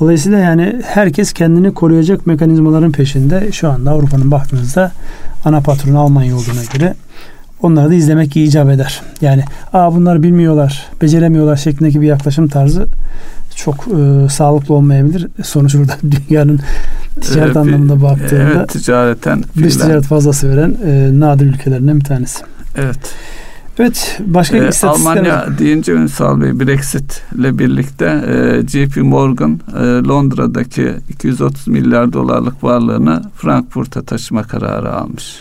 Dolayısıyla yani herkes kendini koruyacak mekanizmaların peşinde. Şu anda Avrupa'nın baktığınızda ana patronu Almanya olduğuna göre onları da izlemek icap eder. Yani aa bunlar bilmiyorlar, beceremiyorlar şeklindeki bir yaklaşım tarzı çok e, sağlıklı olmayabilir. Sonuç burada dünyanın ticaret Ee, anlamında baktığında Evet ticareten. dış ticaret fazlası veren e, nadir ülkelerinden bir tanesi. Evet. Evet, başka Ee, Almanya deyince Ünsal Bey Brexit ile birlikte e, JP Morgan e, Londra'daki 230 milyar dolarlık varlığını Frankfurt'a taşıma kararı almış.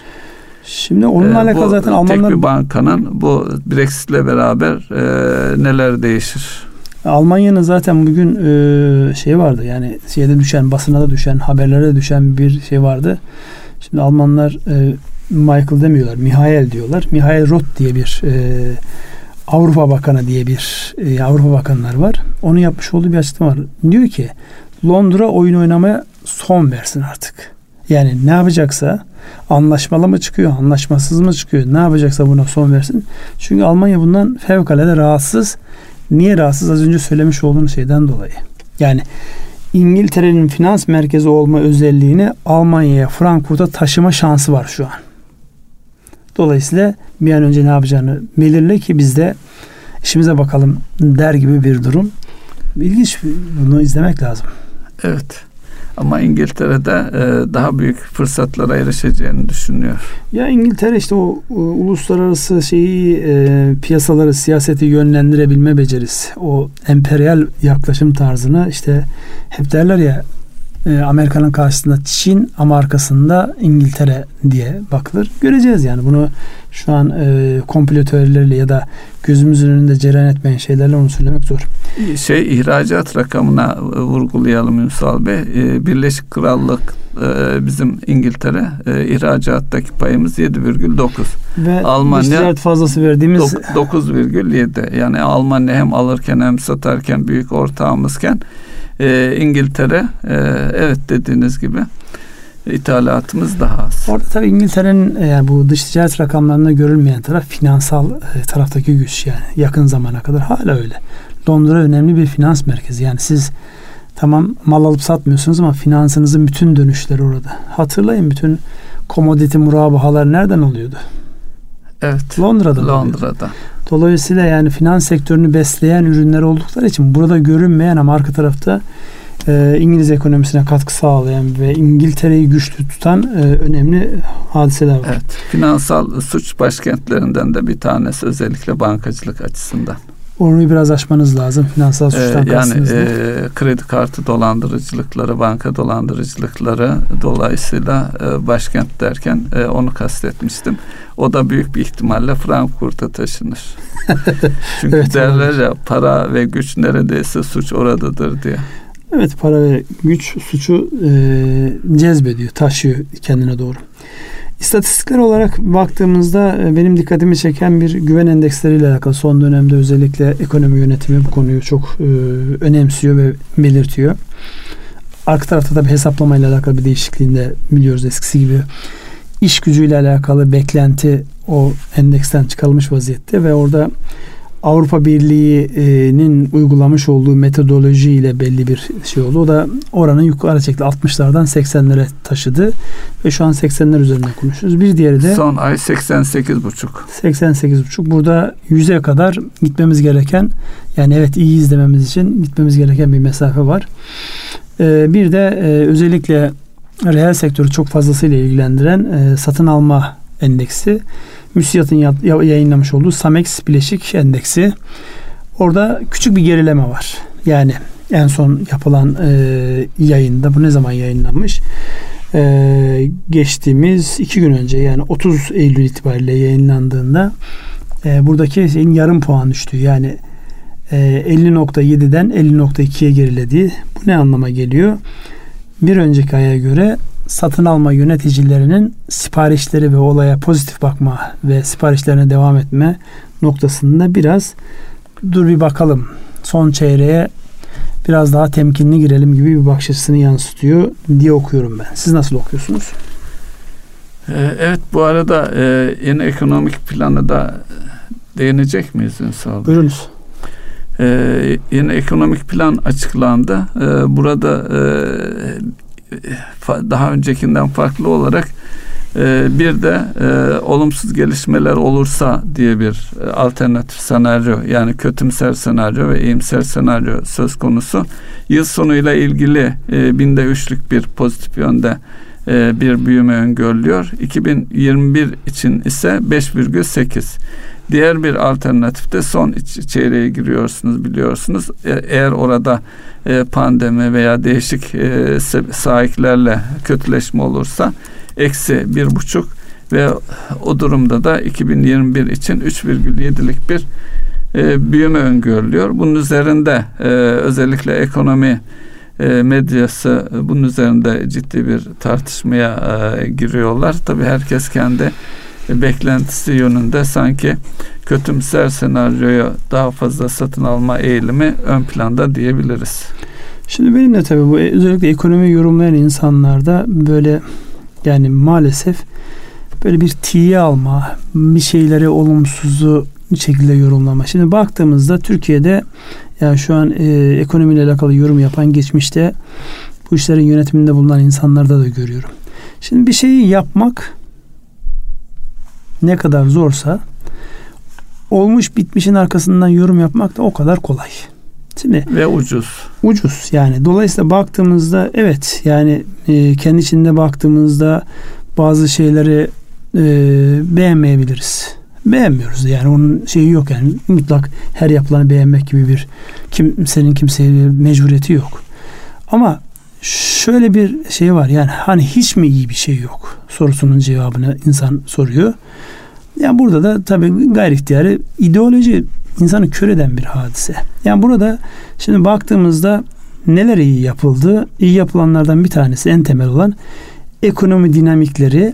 Şimdi onunla Ee, alakalı bu zaten tek Almanlar bir bankanın bu Brexit ile beraber e, neler değişir? Almanya'nın zaten bugün e, şey vardı yani şeyde düşen basına da düşen haberlere düşen bir şey vardı. Şimdi Almanlar e, Michael demiyorlar, Mihail diyorlar. Mihail Roth diye bir e, Avrupa Bakanı diye bir e, Avrupa Bakanlar var. Onun yapmış olduğu bir açıklama var. Diyor ki Londra oyun oynamaya son versin artık. Yani ne yapacaksa anlaşmalı mı çıkıyor, anlaşmasız mı çıkıyor, ne yapacaksa buna son versin. Çünkü Almanya bundan fevkalade rahatsız. Niye rahatsız? Az önce söylemiş olduğunuz şeyden dolayı. Yani İngiltere'nin finans merkezi olma özelliğini Almanya'ya, Frankfurt'a taşıma şansı var şu an. Dolayısıyla bir an önce ne yapacağını belirle ki biz de işimize bakalım der gibi bir durum. İlginç bunu izlemek lazım. Evet. Ama İngiltere'de e, daha büyük fırsatlara erişeceğini düşünüyor. Ya İngiltere işte o, o uluslararası şeyi e, piyasaları siyaseti yönlendirebilme becerisi. O emperyal yaklaşım tarzını işte hep derler ya e, Amerika'nın karşısında Çin ama arkasında İngiltere diye bakılır. Göreceğiz yani bunu şu an e, komplo teorileriyle ya da gözümüzün önünde cereyan etmeyen şeylerle onu söylemek zor. Şey ihracat rakamına e, vurgulayalım Ünsal Bey. E, Birleşik Krallık e, bizim İngiltere e, ihracattaki payımız 7,9. Ve Almanya- fazlası verdiğimiz Dok- 9,7 yani Almanya hem alırken hem satarken büyük ortağımızken e, İngiltere e, evet dediğiniz gibi ithalatımız daha az. Orada tabii İngiltere'nin e, yani bu dış ticaret rakamlarında görülmeyen taraf finansal e, taraftaki güç yani yakın zamana kadar hala öyle. Londra önemli bir finans merkezi. Yani siz tamam mal alıp satmıyorsunuz ama finansınızın bütün dönüşleri orada. Hatırlayın bütün komoditi murabahalar nereden oluyordu? Evet. Londra'da. oluyordu. Dolayısıyla yani finans sektörünü besleyen ürünler oldukları için burada görünmeyen ama arka tarafta e, İngiliz ekonomisine katkı sağlayan ve İngiltere'yi güçlü tutan e, önemli hadiseler var. Evet. Finansal suç başkentlerinden de bir tanesi özellikle bankacılık açısından. Onu biraz aşmanız lazım. Finansal Ee, suçtan yani kastınız ne? e, kredi kartı dolandırıcılıkları, banka dolandırıcılıkları dolayısıyla e, başkent derken e, onu kastetmiştim. O da büyük bir ihtimalle Frankfurt'a taşınır. Çünkü Evet, derler ya para ve güç neredeyse suç oradadır diye. Evet para ve güç suçu e, cezbediyor, taşıyor kendine doğru. İstatistikler olarak baktığımızda e, benim dikkatimi çeken bir güven endeksleriyle alakalı son dönemde özellikle ekonomi yönetimi bu konuyu çok e, önemsiyor ve belirtiyor. Arka tarafta tabii hesaplamayla alakalı bir değişikliğinde biliyoruz eskisi gibi iş gücüyle alakalı beklenti o endeksten çıkarılmış vaziyette ve orada Avrupa Birliği'nin uygulamış olduğu metodoloji ile belli bir şey oldu. O da oranı yukarı çekti. 60'lardan 80'lere taşıdı ve şu an 80'ler üzerinde konuşuyoruz. Bir diğeri de Son ay 88,5. 88,5. Burada 100'e kadar gitmemiz gereken yani evet iyi izlememiz için gitmemiz gereken bir mesafe var. Ee, bir de e, özellikle reel sektörü çok fazlasıyla ilgilendiren e, satın alma endeksi. MÜSİAD'ın ya- ya- yayınlamış olduğu Samex Bileşik Endeksi. Orada küçük bir gerileme var. Yani En son yapılan e, yayında bu ne zaman yayınlanmış? E, geçtiğimiz iki gün önce yani 30 Eylül itibariyle yayınlandığında e, buradaki şeyin yarım puan düştü. Yani e, 50.7'den 50.2'ye gerilediği. Bu ne anlama geliyor? Bir önceki aya göre satın alma yöneticilerinin siparişleri ve olaya pozitif bakma ve siparişlerine devam etme noktasında biraz dur bir bakalım son çeyreğe biraz daha temkinli girelim gibi bir bakış açısını yansıtıyor diye okuyorum ben. Siz nasıl okuyorsunuz? Ee, evet bu arada e, yeni ekonomik planı da değinecek miyiz Ünsal? Buyurunuz. Ee, yeni ekonomik plan açıklandı. Ee, burada e, daha öncekinden farklı olarak e, bir de e, olumsuz gelişmeler olursa diye bir e, alternatif senaryo yani kötümser senaryo ve iyimser senaryo söz konusu. Yıl sonuyla ilgili e, binde üçlük bir pozitif yönde e, bir büyüme öngörülüyor. 2021 için ise 5,8. Diğer bir alternatif de son çeyreğe giriyorsunuz biliyorsunuz. E, eğer orada e, pandemi veya değişik sahiplerle kötüleşme olursa eksi bir buçuk ve o durumda da 2021 için 3,7'lik bir büyüme öngörülüyor. Bunun üzerinde özellikle ekonomi medyası bunun üzerinde ciddi bir tartışmaya e, giriyorlar. Tabii herkes kendi beklentisi yönünde sanki kötümser senaryoya daha fazla satın alma eğilimi ön planda diyebiliriz. Şimdi benim de tabii bu özellikle ekonomi yorumlayan insanlarda böyle yani maalesef böyle bir tiye alma, bir şeyleri olumsuzu şekilde yorumlama. Şimdi baktığımızda Türkiye'de yani şu an e, ekonomiyle alakalı yorum yapan geçmişte bu işlerin yönetiminde bulunan insanlarda da görüyorum. Şimdi bir şeyi yapmak ne kadar zorsa olmuş bitmişin arkasından yorum yapmak da o kadar kolay. Şimdi ve ucuz. Ucuz yani. Dolayısıyla baktığımızda evet yani e, kendi içinde baktığımızda bazı şeyleri e, beğenmeyebiliriz. Beğenmiyoruz yani onun şeyi yok yani mutlak her yapılanı beğenmek gibi bir kimsenin kimseye mecburiyeti yok. Ama şöyle bir şey var yani hani hiç mi iyi bir şey yok sorusunun cevabını insan soruyor. Yani burada da tabii gayri ihtiyarı ideoloji insanı kör eden bir hadise. Yani burada şimdi baktığımızda neler iyi yapıldı? İyi yapılanlardan bir tanesi en temel olan ekonomi dinamikleri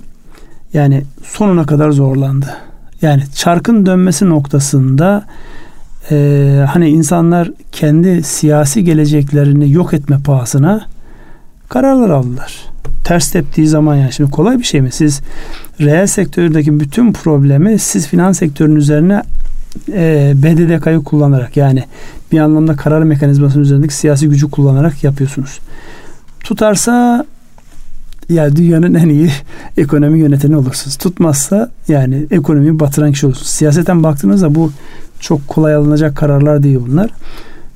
yani sonuna kadar zorlandı. Yani çarkın dönmesi noktasında e, hani insanlar kendi siyasi geleceklerini yok etme pahasına kararlar aldılar. Ters teptiği zaman yani şimdi kolay bir şey mi? Siz reel sektördeki bütün problemi siz finans sektörünün üzerine e, BDDK'yı kullanarak yani bir anlamda karar mekanizmasının üzerindeki siyasi gücü kullanarak yapıyorsunuz. Tutarsa ya dünyanın en iyi ekonomi yöneteni olursunuz. Tutmazsa yani ekonomiyi batıran kişi olursunuz. Siyaseten baktığınızda bu çok kolay alınacak kararlar değil bunlar.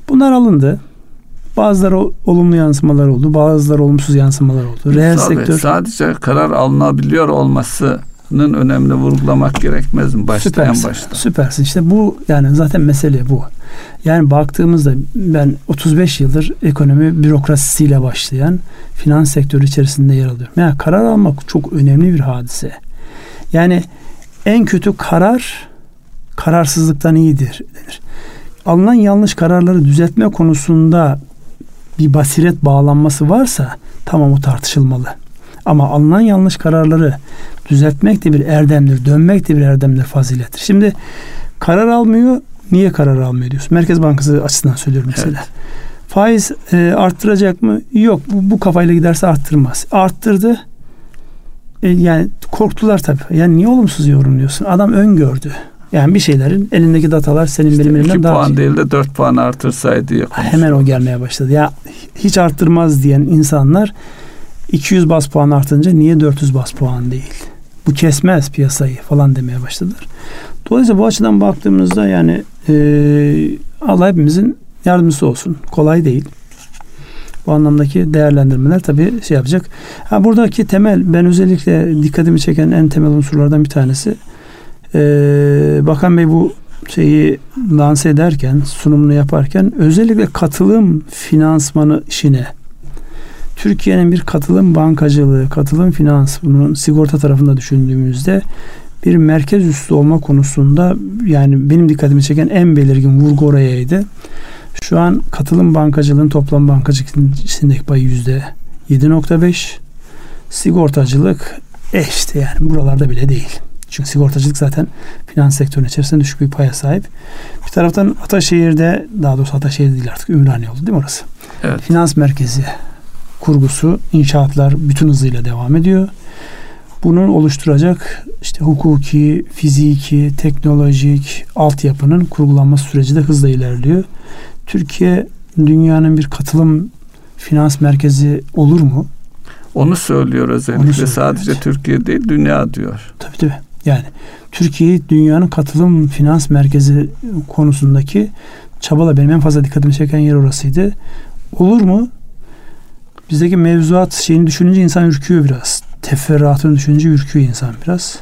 Bunlar alındı. Bazıları olumlu yansımalar oldu, bazıları olumsuz yansımalar oldu. Reel sektör sadece karar alınabiliyor olması önemli vurgulamak gerekmez mi başta süpersin, en başta? Süpersin. İşte bu yani zaten mesele bu. Yani baktığımızda ben 35 yıldır ekonomi bürokrasisiyle başlayan finans sektörü içerisinde yer alıyorum. Yani karar almak çok önemli bir hadise. Yani en kötü karar kararsızlıktan iyidir denir. Alınan yanlış kararları düzeltme konusunda bir basiret bağlanması varsa tamam o tartışılmalı. Ama alınan yanlış kararları düzeltmek de bir erdemdir, dönmek de bir erdemdir, fazilettir. Şimdi karar almıyor, niye karar almıyor diyorsun? Merkez Bankası açısından söylüyorum mesela. Evet. Faiz e, arttıracak mı? Yok. Bu, bu kafayla giderse arttırmaz. Arttırdı. E, yani korktular tabii. Yani niye olumsuz yorumluyorsun? Adam öngördü. Yani bir şeylerin elindeki datalar senin işte benim elimden daha puan değil de 4 puan artırsaydı diye Hemen o gelmeye başladı. Ya hiç arttırmaz diyen insanlar 200 bas puan artınca niye 400 bas puan değil? Bu kesmez piyasayı falan demeye başladılar. Dolayısıyla bu açıdan baktığımızda yani Allah hepimizin yardımcısı olsun. Kolay değil. Bu anlamdaki değerlendirmeler tabii şey yapacak. Ha, buradaki temel ben özellikle dikkatimi çeken en temel unsurlardan bir tanesi ee, Bakan Bey bu şeyi lanse ederken, sunumunu yaparken özellikle katılım finansmanı işine Türkiye'nin bir katılım bankacılığı, katılım finans bunun sigorta tarafında düşündüğümüzde bir merkez üstü olma konusunda yani benim dikkatimi çeken en belirgin vurgu orayaydı. Şu an katılım bankacılığın toplam bankacılık içindeki payı yüzde 7.5. Sigortacılık e işte yani buralarda bile değil. Çünkü sigortacılık zaten finans sektörünün içerisinde düşük bir paya sahip. Bir taraftan Ataşehir'de daha doğrusu Ataşehir değil artık Ümraniye oldu değil mi orası? Evet. Finans merkezi kurgusu, inşaatlar bütün hızıyla devam ediyor. Bunun oluşturacak işte hukuki, fiziki, teknolojik altyapının kurgulanması süreci de hızla ilerliyor. Türkiye dünyanın bir katılım finans merkezi olur mu? Onu söylüyor özellikle. Onu söylüyor, Sadece evet. Türkiye değil dünya diyor. Tabii tabii. Yani Türkiye'yi dünyanın katılım finans merkezi konusundaki çabala benim en fazla dikkatimi çeken yer orasıydı. Olur mu? Bizdeki mevzuat şeyini düşününce insan ürküyor biraz. Teferruatını düşününce ürküyor insan biraz.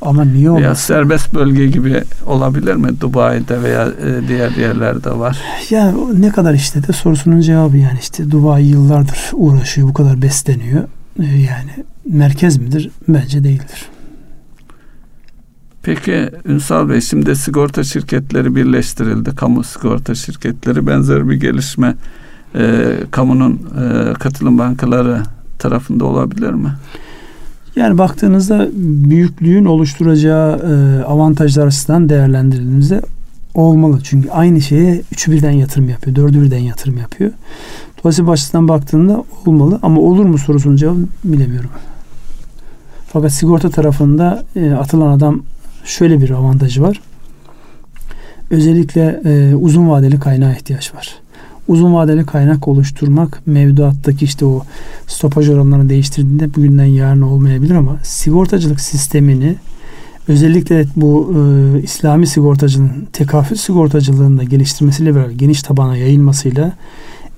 Ama niye olmaz? Veya serbest bölge gibi olabilir mi? Dubai'de veya e, diğer yerlerde var. Ya ne kadar işte de sorusunun cevabı yani işte Dubai yıllardır uğraşıyor, bu kadar besleniyor. E, yani merkez midir? Bence değildir. Peki Ünsal Bey şimdi sigorta şirketleri birleştirildi. Kamu sigorta şirketleri benzer bir gelişme e, kamunun e, katılım bankaları tarafında olabilir mi? Yani baktığınızda büyüklüğün oluşturacağı e, avantajlar açısından değerlendirildiğimizde olmalı. Çünkü aynı şeye üçü birden yatırım yapıyor, dördü birden yatırım yapıyor. Dolayısıyla baştan baktığında olmalı ama olur mu sorusunun cevabını bilemiyorum. Fakat sigorta tarafında e, atılan adam şöyle bir avantajı var. Özellikle e, uzun vadeli kaynağa ihtiyaç var uzun vadeli kaynak oluşturmak mevduattaki işte o stopaj oranlarını değiştirdiğinde bugünden yarın olmayabilir ama sigortacılık sistemini özellikle bu e, İslami sigortacılığın tekafül sigortacılığında geliştirmesiyle beraber geniş tabana yayılmasıyla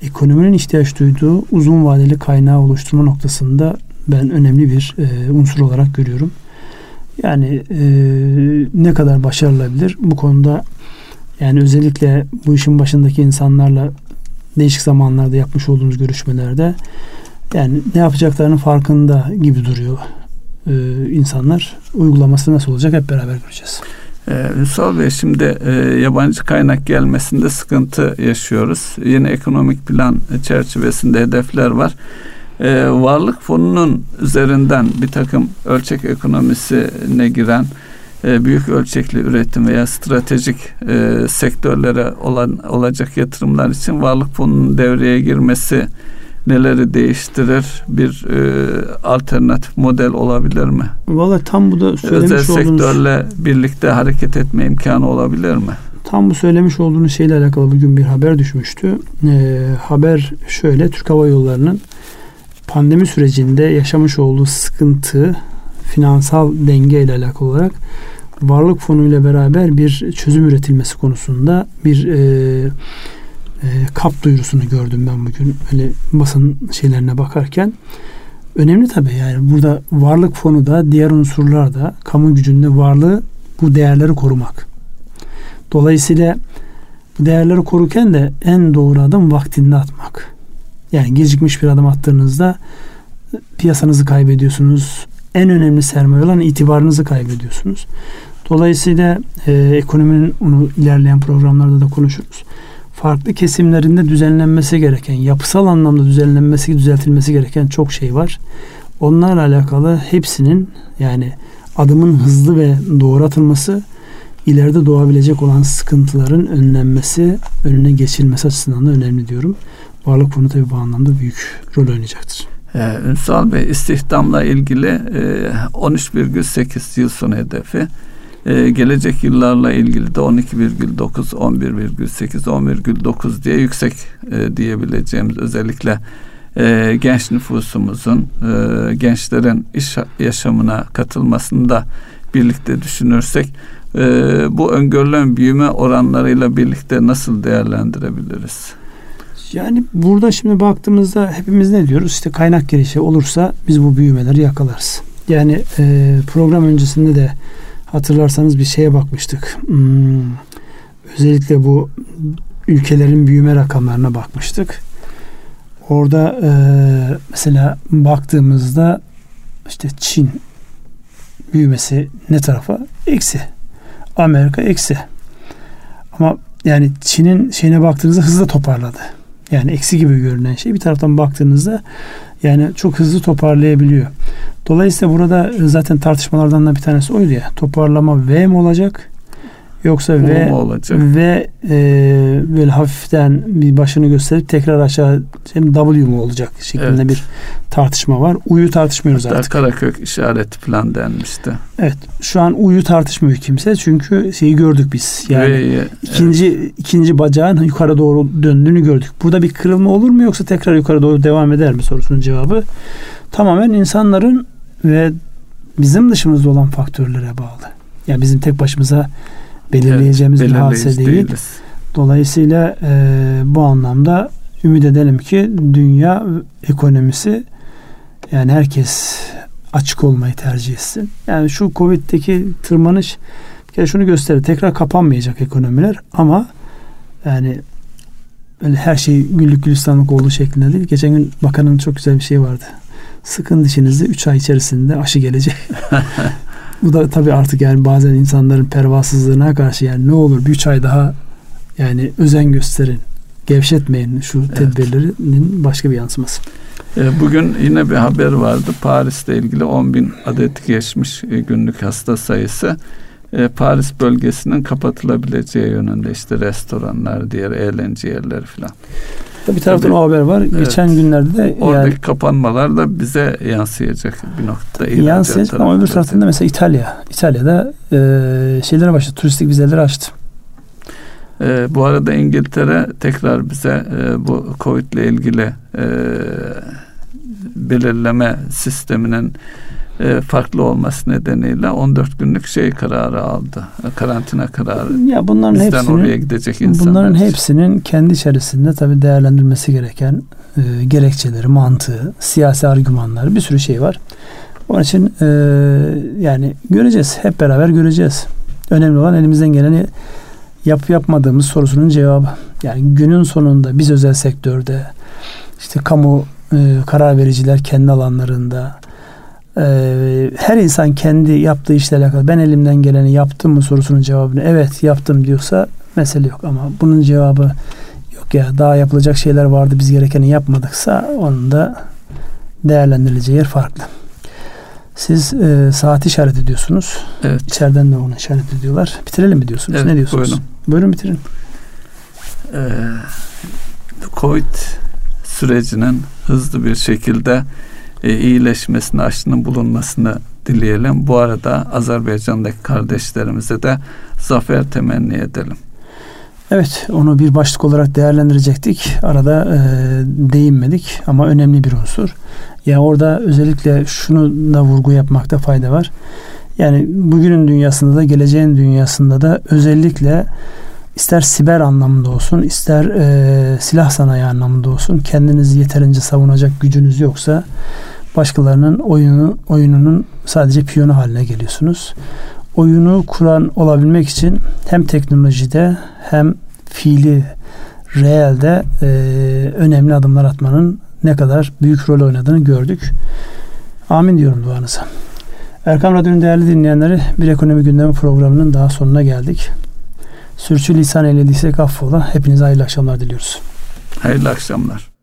ekonominin ihtiyaç duyduğu uzun vadeli kaynağı oluşturma noktasında ben önemli bir e, unsur olarak görüyorum. Yani e, ne kadar başarılabilir bu konuda yani özellikle bu işin başındaki insanlarla değişik zamanlarda yapmış olduğumuz görüşmelerde yani ne yapacaklarının farkında gibi duruyor ee, insanlar. Uygulaması nasıl olacak hep beraber göreceğiz. Ee, Ünsal Bey şimdi e, yabancı kaynak gelmesinde sıkıntı yaşıyoruz. Yeni ekonomik plan çerçevesinde hedefler var. E, varlık fonunun üzerinden bir takım ölçek ekonomisine giren e, büyük ölçekli üretim veya stratejik e, sektörlere olan olacak yatırımlar için varlık fonunun devreye girmesi neleri değiştirir? Bir e, alternatif model olabilir mi? Valla tam bu da söylemiş Özel olduğunuz... sektörle birlikte hareket etme imkanı olabilir mi? Tam bu söylemiş olduğunuz şeyle alakalı bugün bir haber düşmüştü. E, haber şöyle Türk Hava Yolları'nın pandemi sürecinde yaşamış olduğu sıkıntı finansal denge ile alakalı olarak varlık fonu ile beraber bir çözüm üretilmesi konusunda bir e, e, kap duyurusunu gördüm ben bugün öyle basın şeylerine bakarken. Önemli tabii yani burada varlık fonu da diğer unsurlar da kamu gücünde varlığı bu değerleri korumak. Dolayısıyla bu değerleri korurken de en doğru adım vaktinde atmak. Yani gecikmiş bir adım attığınızda piyasanızı kaybediyorsunuz en önemli sermaye olan itibarınızı kaybediyorsunuz. Dolayısıyla e, ekonominin onu ilerleyen programlarda da konuşuruz. Farklı kesimlerinde düzenlenmesi gereken, yapısal anlamda düzenlenmesi, düzeltilmesi gereken çok şey var. Onlarla alakalı hepsinin yani adımın hızlı ve doğru atılması ileride doğabilecek olan sıkıntıların önlenmesi, önüne geçilmesi açısından da önemli diyorum. Varlık fonu tabii bu anlamda büyük rol oynayacaktır. Ee, Ünsal Bey istihdamla ilgili e, 13,8 yıl sonu hedefi. E, gelecek yıllarla ilgili de 12,9, 11,8, 11,9 diye yüksek e, diyebileceğimiz özellikle e, genç nüfusumuzun, e, gençlerin iş yaşamına katılmasını da birlikte düşünürsek e, bu öngörülen büyüme oranlarıyla birlikte nasıl değerlendirebiliriz? Yani burada şimdi baktığımızda hepimiz ne diyoruz? İşte kaynak girişi olursa biz bu büyümeleri yakalarız. Yani e, program öncesinde de hatırlarsanız bir şeye bakmıştık. Hmm, özellikle bu ülkelerin büyüme rakamlarına bakmıştık. Orada e, mesela baktığımızda işte Çin büyümesi ne tarafa? Eksi. Amerika eksi. Ama yani Çin'in şeyine baktığınızda hızlı toparladı. Yani eksi gibi görünen şey bir taraftan baktığınızda yani çok hızlı toparlayabiliyor. Dolayısıyla burada zaten tartışmalardan da bir tanesi oydu ya. Toparlama V mi olacak? Yoksa V olacak. ve e, böyle hafiften bir başını gösterip tekrar aşağı hem W mu olacak şeklinde evet. bir tartışma var. U'yu tartışmıyoruz Hatta artık. Karakök işareti falan denmişti. Evet. Şu an U'yu tartışmıyor kimse. Çünkü şeyi gördük biz. Yani V'yi, ikinci evet. ikinci bacağın yukarı doğru döndüğünü gördük. Burada bir kırılma olur mu yoksa tekrar yukarı doğru devam eder mi sorusunun cevabı tamamen insanların ve bizim dışımızda olan faktörlere bağlı. Yani bizim tek başımıza belirleyeceğimiz evet, bir hadise değil. Değiliz. Dolayısıyla e, bu anlamda ümit edelim ki dünya ekonomisi yani herkes açık olmayı tercih etsin. Yani şu Covid'deki tırmanış bir kere şunu gösterir. Tekrar kapanmayacak ekonomiler ama yani öyle her şey güllük gülistanlık olduğu şeklinde değil. Geçen gün bakanın çok güzel bir şey vardı. Sıkın dişinizi 3 ay içerisinde aşı gelecek. Bu da tabii artık yani bazen insanların pervasızlığına karşı yani ne olur bir üç ay daha yani özen gösterin. Gevşetmeyin şu evet. tedbirlerinin başka bir yansıması. E, bugün yine bir haber vardı. Paris'te ilgili 10 bin adet geçmiş e, günlük hasta sayısı. E, Paris bölgesinin kapatılabileceği yönünde işte restoranlar, diğer eğlence yerleri falan. Bir taraftan Tabii, o haber var. Evet. Geçen günlerde de oradaki yani, kapanmalar da bize yansıyacak bir noktada. Yansıyacak ama öbür taraftan da mesela İtalya. İtalya'da e, şeylere başladı. Turistik vizeleri açtı. E, bu arada İngiltere tekrar bize e, bu Covid ile ilgili e, belirleme sisteminin e, farklı olması nedeniyle 14 günlük şey kararı aldı. Karantina kararı. Ya bunların Bizden hepsinin oraya gidecek insanlar. Bunların için. hepsinin kendi içerisinde tabii değerlendirmesi gereken e, gerekçeleri, mantığı, siyasi argümanları bir sürü şey var. Onun için e, yani göreceğiz. Hep beraber göreceğiz. Önemli olan elimizden geleni yap yapmadığımız sorusunun cevabı. Yani günün sonunda biz özel sektörde işte kamu e, karar vericiler kendi alanlarında her insan kendi yaptığı işle alakalı ben elimden geleni yaptım mı sorusunun cevabını evet yaptım diyorsa mesele yok ama bunun cevabı yok ya daha yapılacak şeyler vardı biz gerekeni yapmadıksa onun da değerlendirileceği yer farklı. Siz e, saat işaret ediyorsunuz. Evet. İçeriden de onu işaret ediyorlar. Bitirelim mi diyorsunuz? Evet, ne diyorsunuz? Buyurun. Buyurun bitirin. Ee, Covid sürecinin hızlı bir şekilde e, iyileşmesini, aşının bulunmasını dileyelim. Bu arada Azerbaycan'daki kardeşlerimize de zafer temenni edelim. Evet onu bir başlık olarak değerlendirecektik. Arada e, değinmedik ama önemli bir unsur. Ya orada özellikle şunu da vurgu yapmakta fayda var. Yani bugünün dünyasında da geleceğin dünyasında da özellikle ister siber anlamında olsun ister e, silah sanayi anlamında olsun kendinizi yeterince savunacak gücünüz yoksa başkalarının oyunu oyununun sadece piyonu haline geliyorsunuz. Oyunu kuran olabilmek için hem teknolojide hem fiili realde e, önemli adımlar atmanın ne kadar büyük rol oynadığını gördük. Amin diyorum duanıza. Erkam Radyo'nun değerli dinleyenleri bir ekonomi gündemi programının daha sonuna geldik. Sürçü lisan eylediysek affola. Hepinize hayırlı akşamlar diliyoruz. Hayırlı akşamlar.